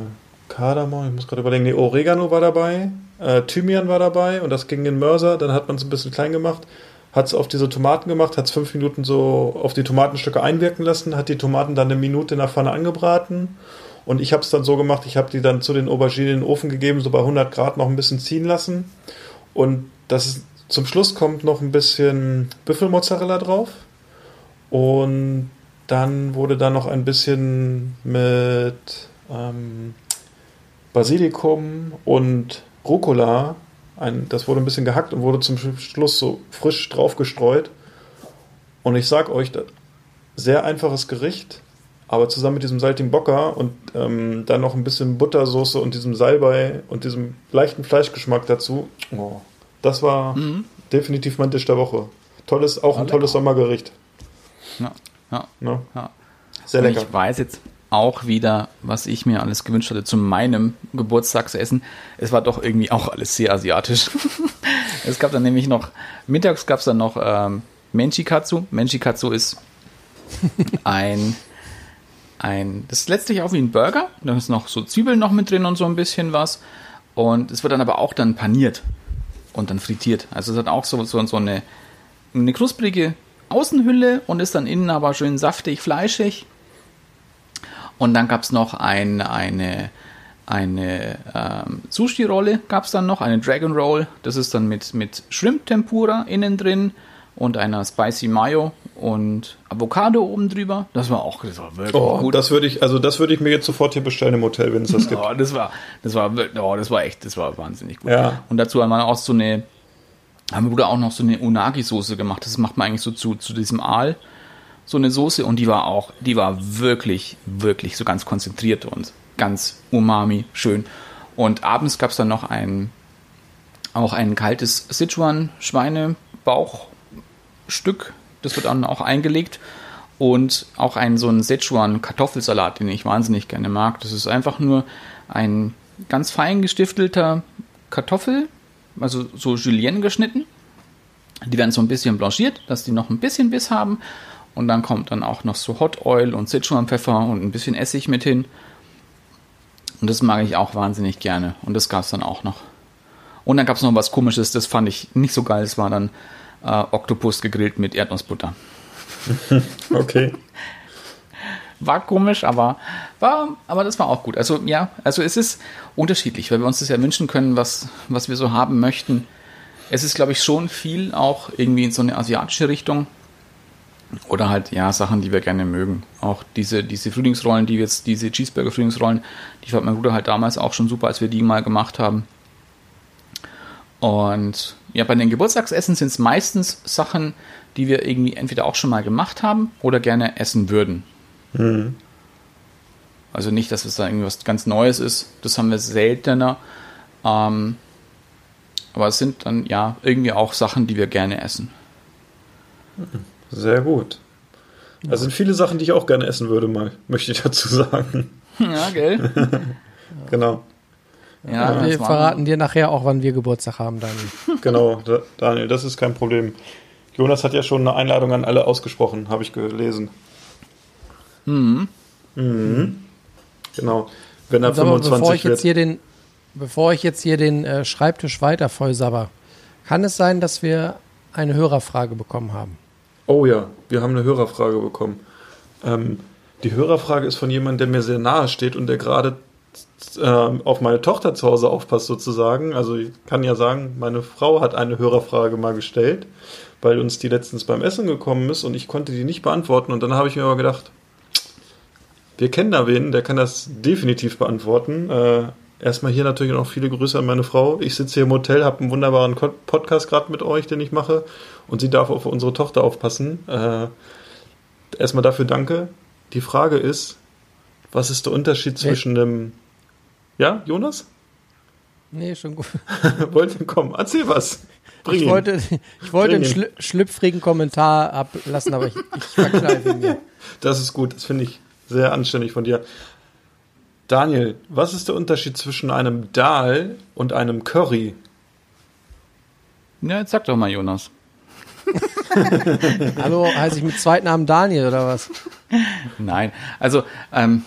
Kardamom, ich muss gerade überlegen, nee, Oregano war dabei, äh, Thymian war dabei und das ging in Mörser, dann hat man es ein bisschen klein gemacht, hat es auf diese Tomaten gemacht, hat es fünf Minuten so auf die Tomatenstücke einwirken lassen, hat die Tomaten dann eine Minute in der Pfanne angebraten und ich habe es dann so gemacht, ich habe die dann zu den Auberginen in den Ofen gegeben, so bei 100 Grad noch ein bisschen ziehen lassen. Und das ist, zum Schluss kommt noch ein bisschen Büffelmozzarella drauf. Und dann wurde da noch ein bisschen mit ähm, Basilikum und Rucola, ein, das wurde ein bisschen gehackt und wurde zum Schluss so frisch drauf gestreut. Und ich sag euch, sehr einfaches Gericht, aber zusammen mit diesem saltigen Bocker und ähm, dann noch ein bisschen Buttersoße und diesem Salbei und diesem leichten Fleischgeschmack dazu. Oh, das war definitiv mein Tisch der Woche. Tolles, auch ein tolles Sommergericht. Ja, ja, Ne? ja. Sehr Und lecker. Ich weiß jetzt auch wieder, was ich mir alles gewünscht hatte zu meinem Geburtstagsessen. Es war doch irgendwie auch alles sehr asiatisch. es gab dann nämlich noch, mittags gab es dann noch ähm, Menchikatsu. Menchikatsu ist ein, ein, das ist letztlich auch wie ein Burger. Da ist noch so Zwiebeln noch mit drin und so ein bisschen was. Und es wird dann aber auch dann paniert und dann frittiert. Also es hat auch so, so, so eine, eine knusprige Außenhülle und ist dann innen aber schön saftig, fleischig. Und dann gab es noch ein, eine, eine ähm, Sushi-Rolle, gab es dann noch, eine Dragon Roll. Das ist dann mit, mit Shrimp-Tempura innen drin und einer Spicy Mayo und Avocado oben drüber. Das war auch das war wirklich Oh, gut. das würde ich, also das würde ich mir jetzt sofort hier bestellen im Hotel, wenn es das gibt. Oh, das war, das war, oh, das war echt, das war wahnsinnig gut. Ja. Und dazu haben wir auch so eine, haben wir auch noch so eine Unagi-Soße gemacht. Das macht man eigentlich so zu, zu diesem Aal. So eine Soße und die war auch, die war wirklich, wirklich so ganz konzentriert und ganz umami, schön. Und abends gab es dann noch ein, auch ein kaltes Sichuan-Schweinebauchstück. Das wird dann auch eingelegt. Und auch ein so ein Sichuan-Kartoffelsalat, den ich wahnsinnig gerne mag. Das ist einfach nur ein ganz fein gestiftelter Kartoffel, also so Julienne geschnitten. Die werden so ein bisschen blanchiert, dass die noch ein bisschen Biss haben. Und dann kommt dann auch noch so Hot Oil und Sichuan-Pfeffer und ein bisschen Essig mit hin. Und das mag ich auch wahnsinnig gerne. Und das gab es dann auch noch. Und dann gab es noch was komisches, das fand ich nicht so geil. Es war dann äh, Oktopus gegrillt mit Erdnussbutter. Okay. War komisch, aber war, aber das war auch gut. Also ja, also es ist unterschiedlich, weil wir uns das ja wünschen können, was, was wir so haben möchten. Es ist, glaube ich, schon viel auch irgendwie in so eine asiatische Richtung. Oder halt, ja, Sachen, die wir gerne mögen. Auch diese, diese Frühlingsrollen, die wir jetzt, diese Cheeseburger-Frühlingsrollen, die fand mein Bruder halt damals auch schon super, als wir die mal gemacht haben. Und ja, bei den Geburtstagsessen sind es meistens Sachen, die wir irgendwie entweder auch schon mal gemacht haben oder gerne essen würden. Also nicht, dass es da irgendwas ganz Neues ist. Das haben wir seltener. Ähm, aber es sind dann ja irgendwie auch Sachen, die wir gerne essen. Sehr gut. Das sind viele Sachen, die ich auch gerne essen würde, mal, möchte ich dazu sagen. Ja, gell? Genau. Ja, wir das war- verraten dir nachher auch, wann wir Geburtstag haben, Daniel. Genau, Da- Daniel, das ist kein Problem. Jonas hat ja schon eine Einladung an alle ausgesprochen, habe ich gelesen. Mhm. Mhm. Genau. Wenn er Sag mal, 25 bevor ich wird. jetzt hier den, bevor ich jetzt hier den äh, Schreibtisch weiter vollsabber, kann es sein, dass wir eine Hörerfrage bekommen haben? Oh ja, wir haben eine Hörerfrage bekommen. Ähm, die Hörerfrage ist von jemandem, der mir sehr nahe steht und der gerade ähm, auf meine Tochter zu Hause aufpasst sozusagen. Also ich kann ja sagen, meine Frau hat eine Hörerfrage mal gestellt, weil uns die letztens beim Essen gekommen ist und ich konnte die nicht beantworten. Und dann habe ich mir aber gedacht, wir kennen da wen, der kann das definitiv beantworten. Äh, erstmal hier natürlich noch viele Grüße an meine Frau. Ich sitze hier im Hotel, habe einen wunderbaren Podcast gerade mit euch, den ich mache. Und sie darf auf unsere Tochter aufpassen. Äh, erstmal dafür danke. Die Frage ist, was ist der Unterschied zwischen einem... Ja, Jonas? Nee, schon gut. Wollte kommen, erzähl was. Bring Ich ihn. wollte, ich wollte einen schlü schlüpfrigen Kommentar ablassen, aber ich, ich verkneife mir. Das ist gut, das finde ich sehr anständig von dir. Daniel, was ist der Unterschied zwischen einem Dal und einem Curry? Ja, jetzt sag doch mal, Jonas. Hallo, heiße ich mit Zweitnamen Daniel oder was? Nein, also ähm,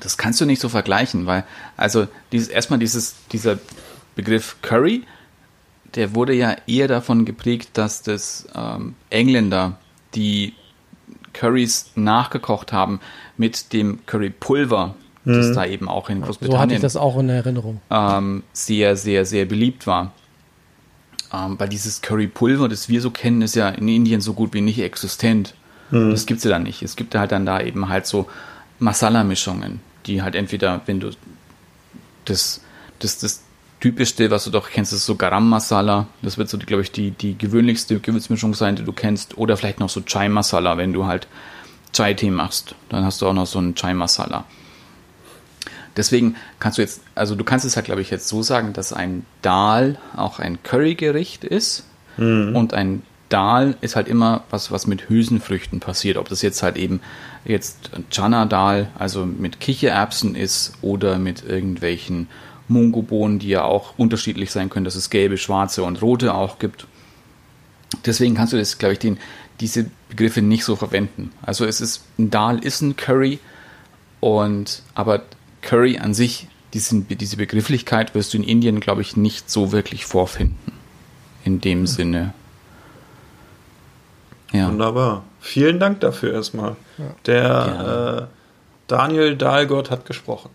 das kannst du nicht so vergleichen, weil also dieses erstmal dieses dieser Begriff Curry, der wurde ja eher davon geprägt, dass das ähm, Engländer die Currys nachgekocht haben mit dem Currypulver, das da eben auch in So hatte ich Großbritannien das auch in Erinnerung. ähm, sehr, sehr, sehr beliebt war. Ähm, weil dieses Currypulver, das wir so kennen, ist ja in Indien so gut wie nicht existent. Das gibt's ja dann nicht. Es gibt halt dann da eben halt so Masala-Mischungen, die halt entweder, wenn du das, das, das typischste, was du doch kennst, ist so Garam Masala. Das wird so, glaube ich, die, die gewöhnlichste Gewürzmischung sein, die du kennst. Oder vielleicht noch so Chai Masala, wenn du halt Chai-Tee machst. Dann hast du auch noch so einen Chai Masala. Deswegen kannst du jetzt, also du kannst es halt, glaube ich, jetzt so sagen, dass ein Dal auch ein Currygericht ist und ein Dal ist halt immer was, was mit Hülsenfrüchten passiert. Ob das jetzt halt eben jetzt Chana Dal, also mit Kichererbsen ist oder mit irgendwelchen Mungobohnen, die ja auch unterschiedlich sein können, dass es gelbe, schwarze und rote auch gibt. Deswegen kannst du das, glaube ich, den, diese Begriffe nicht so verwenden. Also es ist, ein Dal ist ein Curry und aber Curry an sich, diesen, diese Begrifflichkeit wirst du in Indien, glaube ich, nicht so wirklich vorfinden. In dem Sinne. Ja. Wunderbar. Vielen Dank dafür erstmal. Der äh, Daniel Dahlgott hat gesprochen.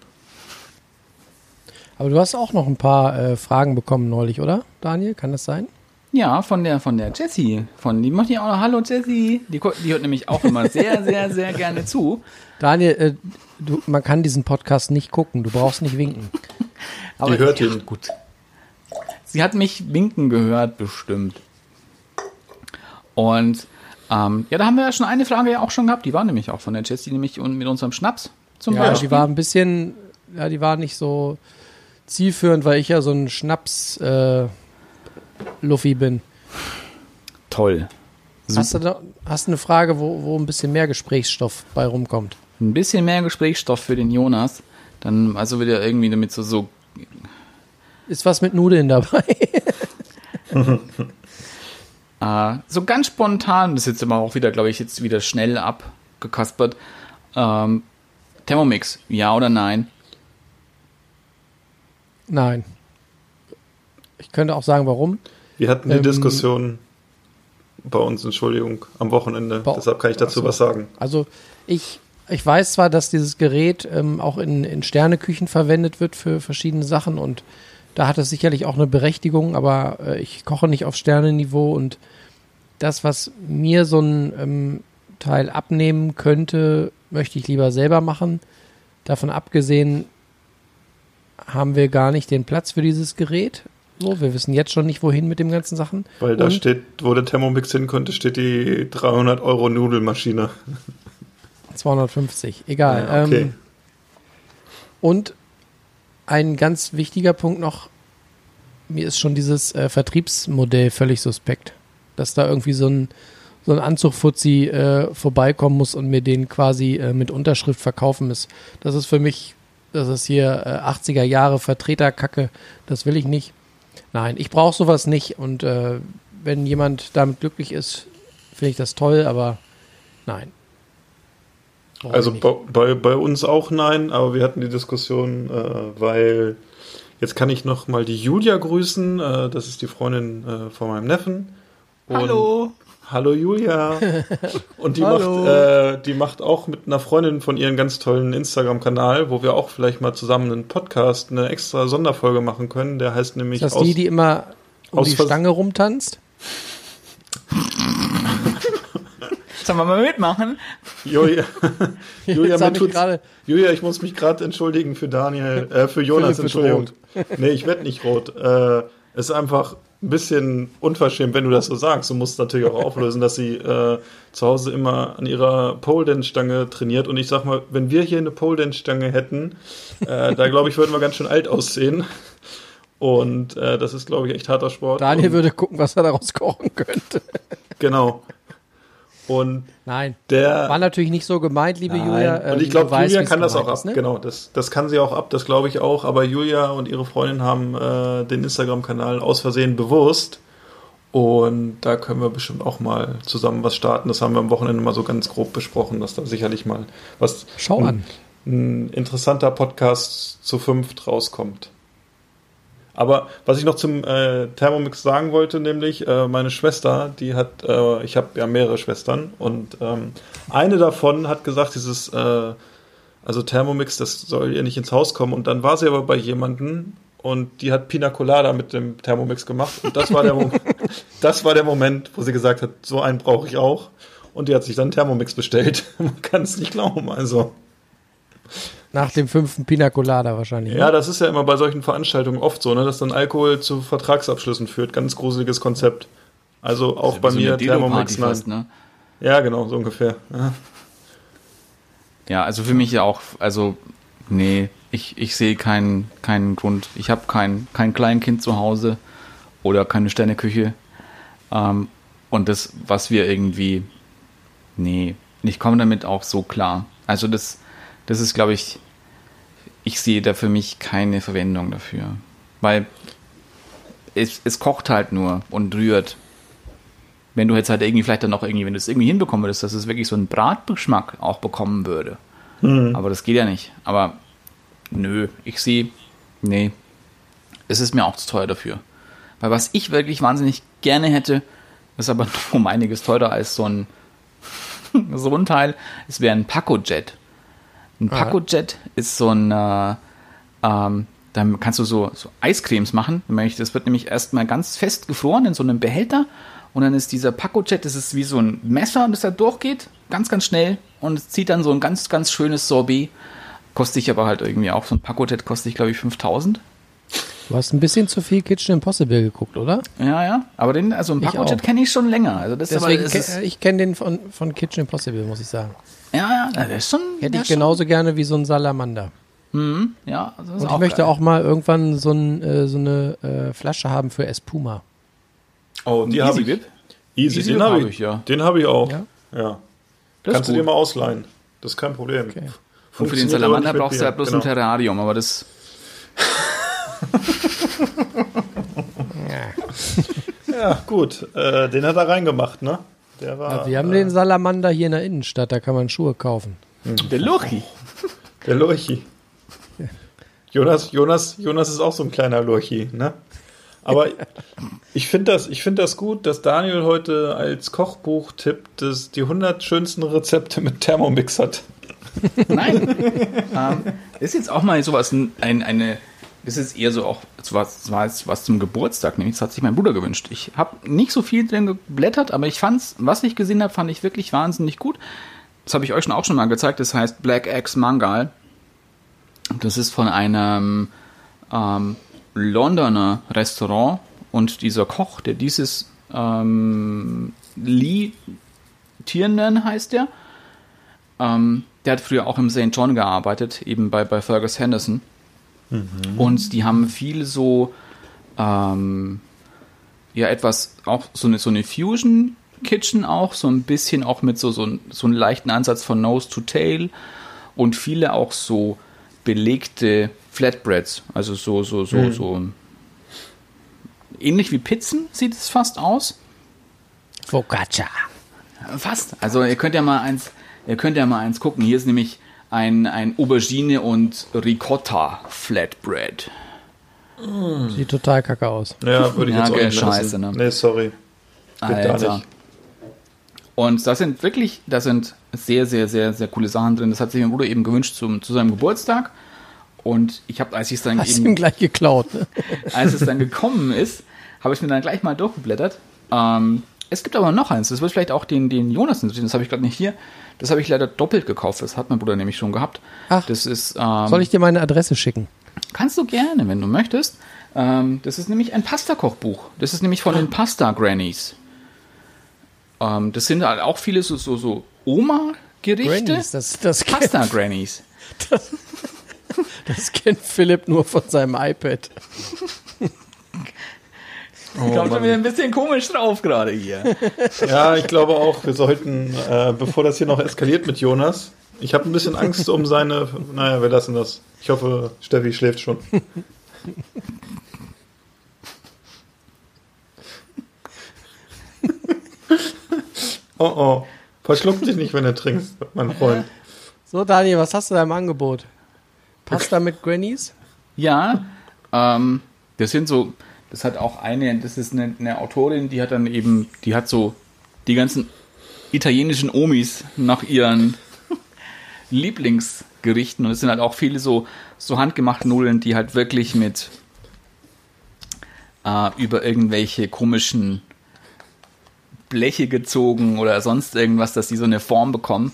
Aber du hast auch noch ein paar äh, Fragen bekommen neulich, oder? Daniel, kann das sein? Ja, von der, von der Jessie. Von, die macht ja auch noch Hallo Jessie. Die, die hört nämlich auch immer sehr, sehr, sehr gerne zu. Daniel, äh, du, man kann diesen Podcast nicht gucken, du brauchst nicht winken. Aber Die hört ja, ihn. Gut. Sie hat mich winken gehört, bestimmt. Und ähm, ja, da haben wir ja schon eine Frage ja auch schon gehabt. Die war nämlich auch von der Jessie, nämlich mit unserem Schnaps zum Ja, Beispiel. die war ein bisschen, ja, die war nicht so zielführend, weil ich ja so ein Schnaps äh, bin. toll. Hast du, da, hast du eine Frage, wo, wo ein bisschen mehr Gesprächsstoff bei rumkommt? Ein bisschen mehr Gesprächsstoff für den Jonas. Dann also wieder irgendwie damit so, so Ist was mit Nudeln dabei? Äh, so ganz spontan, das ist jetzt aber auch wieder, glaube ich, jetzt wieder schnell abgekaspert. Ähm, Thermomix, ja oder nein? Nein. Ich könnte auch sagen, warum. Wir hatten die Ähm, Diskussion bei uns, Entschuldigung, am Wochenende. Deshalb kann ich dazu Ach so. was sagen. Also ich, ich weiß zwar, dass dieses Gerät ähm, auch in, in Sterneküchen verwendet wird für verschiedene Sachen und da hat es sicherlich auch eine Berechtigung, aber äh, ich koche nicht auf Sternenniveau und das, was mir so ein ähm, Teil abnehmen könnte, möchte ich lieber selber machen. Davon abgesehen haben wir gar nicht den Platz für dieses Gerät. So, wir wissen jetzt schon nicht, wohin mit den ganzen Sachen. Weil da Und- steht, wo der Thermomix hin konnte, steht die 300 Euro Nudelmaschine. 250, egal. Ja, okay. ähm, und ein ganz wichtiger Punkt noch, mir ist schon dieses äh, Vertriebsmodell völlig suspekt. Dass da irgendwie so ein, so ein Anzugfuzzi äh, vorbeikommen muss und mir den quasi äh, mit Unterschrift verkaufen muss. Das ist für mich, das ist hier äh, 80er Jahre Vertreterkacke, das will ich nicht. Nein, ich brauche sowas nicht und äh, wenn jemand damit glücklich ist, finde ich das toll, aber nein. Brauch Also bei, bei, bei uns auch nein, aber wir hatten die Diskussion, äh, weil jetzt kann ich noch mal die Julia grüßen. Äh, das ist die Freundin äh, von meinem Neffen. Und- Hallo. Hallo Julia. Und die macht, äh, die macht auch mit einer Freundin von ihren ganz tollen Instagram-Kanal, wo wir auch vielleicht mal zusammen einen Podcast, eine extra Sonderfolge machen können. Der heißt nämlich ist das die, die immer um aus die Stange rumtanzt? Sollen wir mal mitmachen? Julia, Julia, mir tut's- Julia, ich muss mich gerade entschuldigen für Daniel, äh, für Jonas, Entschuldigung. Nee, ich werde nicht rot. Äh, es ist einfach ein bisschen unverschämt, wenn du das so sagst. Du musst natürlich auch auflösen, dass sie äh, zu Hause immer an ihrer Pole Dance Stange trainiert. Und ich sag mal, wenn wir hier eine Pole Dance Stange hätten, äh, da glaube ich, würden wir ganz schön alt aussehen. Und äh, das ist, glaube ich, echt harter Sport. Daniel Und, würde gucken, was er daraus kochen könnte. Genau. Und Nein. der. War natürlich nicht so gemeint, liebe Nein. Julia. und Ähm, ich glaube, Julia kann das auch ab. ist, ne? Genau, das, das kann sie auch ab, das glaube ich auch. Aber Julia und ihre Freundin haben äh, den Instagram-Kanal aus Versehen bewusst. Und da können wir bestimmt auch mal zusammen was starten. Das haben wir am Wochenende mal so ganz grob besprochen, dass da sicherlich mal was Schau an. ein interessanter Podcast zu fünft rauskommt. Aber was ich noch zum äh, Thermomix sagen wollte, nämlich äh, meine Schwester, die hat, äh, ich habe ja mehrere Schwestern und ähm, eine davon hat gesagt, dieses, äh, also Thermomix, das soll ihr nicht ins Haus kommen. Und dann war sie aber bei jemandem und die hat Pina Colada mit dem Thermomix gemacht. Und das war der, Mo das war der Moment, wo sie gesagt hat, so einen brauche ich auch. Und die hat sich dann Thermomix bestellt. Man kann es nicht glauben, also. Nach dem fünften Pina Colada wahrscheinlich. Ja, ne? das ist ja immer bei solchen Veranstaltungen oft so, ne, dass dann Alkohol zu Vertragsabschlüssen führt. Ganz gruseliges Konzept. Also auch bei So mir Thermomix, fast, ne? Ja, genau, so ungefähr. Ja. Ja, also für mich ja auch, also nee, ich, ich sehe keinen keinen Grund. Ich habe kein, kein Kleinkind zu Hause oder keine Sterneküche. Ähm, und das, was wir irgendwie, nee, ich komme damit auch so klar. Also das, das ist, glaube ich, ich sehe da für mich keine Verwendung dafür. Weil es, es kocht halt nur und rührt. Wenn du jetzt halt irgendwie vielleicht dann noch irgendwie, wenn du es irgendwie hinbekommen würdest, dass es wirklich so einen Bratgeschmack auch bekommen würde. Aber das geht ja nicht. Aber nö, ich sehe, nee, es ist mir auch zu teuer dafür. Weil was ich wirklich wahnsinnig gerne hätte, ist aber um einiges teurer als so ein, so ein Teil, es wäre ein Paco-Jet. Ein. Paco-Jet ist so ein, äh, ähm, dann kannst du so, so Eiscremes machen. Das wird nämlich erstmal ganz fest gefroren in so einem Behälter und dann ist dieser Paco-Jet, das ist wie so ein Messer, das da durchgeht, ganz, ganz schnell und es zieht dann so ein ganz, ganz schönes Sorbet. Kostet ich aber halt irgendwie auch, so ein Paco-Jet kostet ich glaube ich 5000. Du hast ein bisschen zu viel Kitchen Impossible geguckt, oder? Ja, ja, aber den, also ein auch. kenne ich schon länger. Also das Deswegen, aber, ke- das ist, ich kenne den von, von Kitchen Impossible, muss ich sagen. ja, ja, der ist schon. Hätte ich genauso gerne wie so ein Salamander. Schon, ja, also das ist Und ich möchte geil. auch mal irgendwann so, ein, äh, so eine äh, Flasche haben für Espuma. Oh, die habe ich. Easy, Easy den habe hab ich. ich, ja. Den habe ich auch. Ja? Ja. Das Kannst du dir mal ausleihen. Das ist kein Problem. Okay. Und für den Salamander brauchst du ja bloß Genau. ein Terrarium, aber das. Ja, gut. Äh, den hat er reingemacht, ne? Der war. Wir haben äh, den Salamander hier in der Innenstadt, da kann man Schuhe kaufen. Der Lurchi. Der Lurchi. Jonas, Jonas, Jonas ist auch so ein kleiner Lurchi, ne? Aber ich finde das, ich finde das gut, dass Daniel heute als Kochbuch tippt, dass die 100 schönsten Rezepte mit Thermomix hat. Nein. ähm, ist jetzt auch mal sowas, ein, ein, eine. Ist eher so auch, war jetzt was zum Geburtstag, nämlich das hat sich mein Bruder gewünscht. Ich habe nicht so viel drin geblättert, aber ich fand's, was ich gesehen habe, fand ich wirklich wahnsinnig gut. Das habe ich euch schon auch schon mal gezeigt. Das heißt Black Axe Mangal. Das ist von einem ähm, Londoner Restaurant und dieser Koch, der dieses ähm, Lee Tiernan heißt der, ähm, der hat früher auch im St. John gearbeitet, eben bei, bei Fergus Henderson. Und die haben viel so, ähm, ja, etwas, auch so eine, so eine Fusion Kitchen auch, so ein bisschen auch mit so, so, so einem leichten Ansatz von Nose to Tail und viele auch so belegte Flatbreads, also so, so, so, so ähnlich wie Pizzen sieht es fast aus. Focaccia. Fast. Also ihr könnt ja mal eins, ihr könnt ja mal eins gucken. Hier ist nämlich ein, ein Aubergine und Ricotta Flatbread. Sieht total kacke aus. Ja, würde ich Ja, jetzt auch nicht scheiße, essen. ne? Nee, sorry. Geht Alter. nicht. Und das sind wirklich, da sind sehr, sehr, sehr, sehr coole Sachen drin. Das hat sich mein Bruder eben gewünscht zum, zu seinem Geburtstag. Und ich habe, als ich es dann Hast eben, gleich geklaut. Ne? als es dann gekommen ist, habe ich mir dann gleich mal durchgeblättert. Ähm, es gibt aber noch eins, das wird vielleicht auch den, den Jonas interessieren, das habe ich gerade nicht hier. Das habe ich leider doppelt gekauft, das hat mein Bruder nämlich schon gehabt. Ach. das ist, ähm, Soll ich dir meine Adresse schicken? kannst du gerne, wenn du möchtest. Ähm, das ist nämlich ein Pasta-Kochbuch. Das ist nämlich von den Pasta-Grannies. Ähm, das sind halt auch viele so, so, so Oma-Gerichte. Grannies, das, das, Pasta-Grannies. das kennt Philipp nur von seinem iPad. Kommt schon wieder ein bisschen komisch drauf gerade hier. Ja, ich glaube auch, wir sollten, äh, bevor das hier noch eskaliert mit Jonas, ich habe ein bisschen Angst um seine. Naja, wir lassen das. Ich hoffe, Steffi schläft schon. oh oh. Verschluck dich nicht, wenn du trinkst, mein Freund. So, Daniel, was hast du da im Angebot? Pasta mit Grannies? Ja, ähm, das sind so, das hat auch eine, das ist eine, eine Autorin, die hat dann eben, die hat so die ganzen italienischen Omis nach ihren Lieblingsgerichten und es sind halt auch viele so, so handgemachte Nudeln, die halt wirklich mit äh, über irgendwelche komischen Bleche gezogen oder sonst irgendwas, dass die so eine Form bekommen.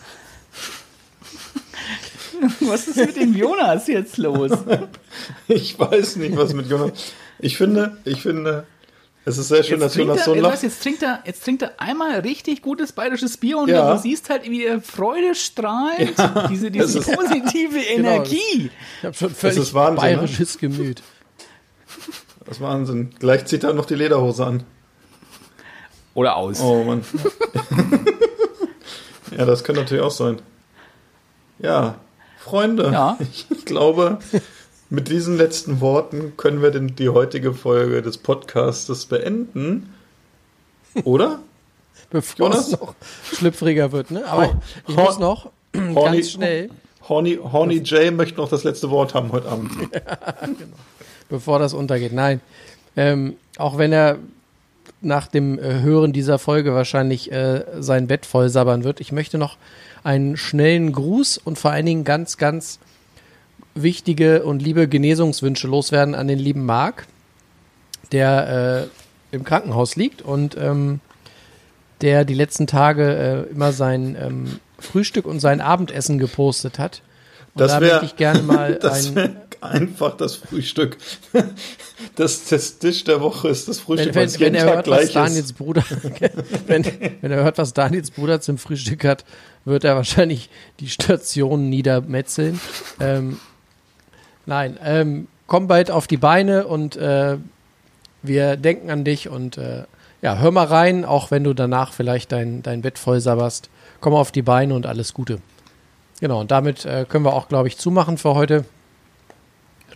Was ist mit dem Jonas jetzt los? Ich weiß nicht, was mit Jonas. Ich finde, ich finde, es ist sehr schön, dass trinkt Jonas er, so weißt lacht. jetzt, trinkt er, jetzt trinkt er einmal richtig gutes bayerisches Bier und Ja. du siehst halt, wie er Freude strahlt, diese, das diese ist- positive Energie. Ich habe schon völlig ist Wahnsinn, ne? bayerisches Gemüt. Das ist Wahnsinn. Gleich zieht er noch die Lederhose an. Oder aus. Oh Mann. ja, das könnte natürlich auch sein. Ja, Freunde, Ja. ich glaube, mit diesen letzten Worten können wir denn die heutige Folge des Podcastes beenden. Oder? Bevor Jonas? es noch schlüpfriger wird, ne? Aber Ho- ich muss noch Horny- ganz schnell, Horny, Horny Jay möchte noch das letzte Wort haben heute Abend. bevor das untergeht. Nein. Ähm, auch wenn er nach dem äh, Hören dieser Folge wahrscheinlich äh, sein Bett voll sabbern wird. Ich möchte noch einen schnellen Gruß und vor allen Dingen ganz, ganz wichtige und liebe Genesungswünsche loswerden an den lieben Marc, der äh, im Krankenhaus liegt und ähm, der die letzten Tage äh, immer sein ähm, Frühstück und sein Abendessen gepostet hat. Und Das da wär- möchte ich gerne mal Das ein, einfach das Frühstück. Das, das Tisch der Woche ist das Frühstück, wenn, wenn, wenn er hört, was Daniels. Bruder, wenn, wenn er hört, was Daniels Bruder zum Frühstück hat, wird er wahrscheinlich die Station niedermetzeln. Ähm, nein, ähm, komm bald auf die Beine und äh, wir denken an dich und äh, ja, hör mal rein, auch wenn du danach vielleicht dein, dein Bett voll sabberst. Komm auf die Beine und alles Gute. Genau, und damit äh, können wir auch, glaube ich, zumachen für heute.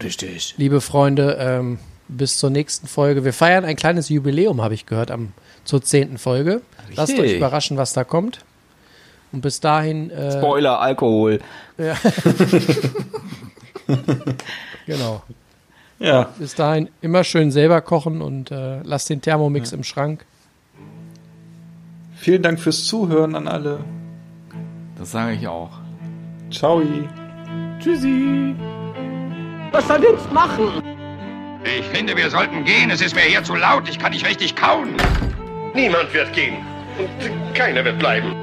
Richtig. Liebe Freunde, ähm, bis zur nächsten Folge. Wir feiern ein kleines Jubiläum, habe ich gehört, am, zur zehnten Folge. Lasst euch Richtig. überraschen, was da kommt. Und bis dahin, äh, Spoiler, Alkohol. genau. Ja, Bis dahin immer schön selber kochen und äh, lasst den Thermomix im Schrank. vielen Dank fürs Zuhören an alle. Das sage ich auch. Ciao. Tschüssi. Was soll jetzt machen? Ich finde, wir sollten gehen. Es ist mir hier zu laut. Ich kann nicht richtig kauen. Niemand wird gehen. Und keiner wird bleiben.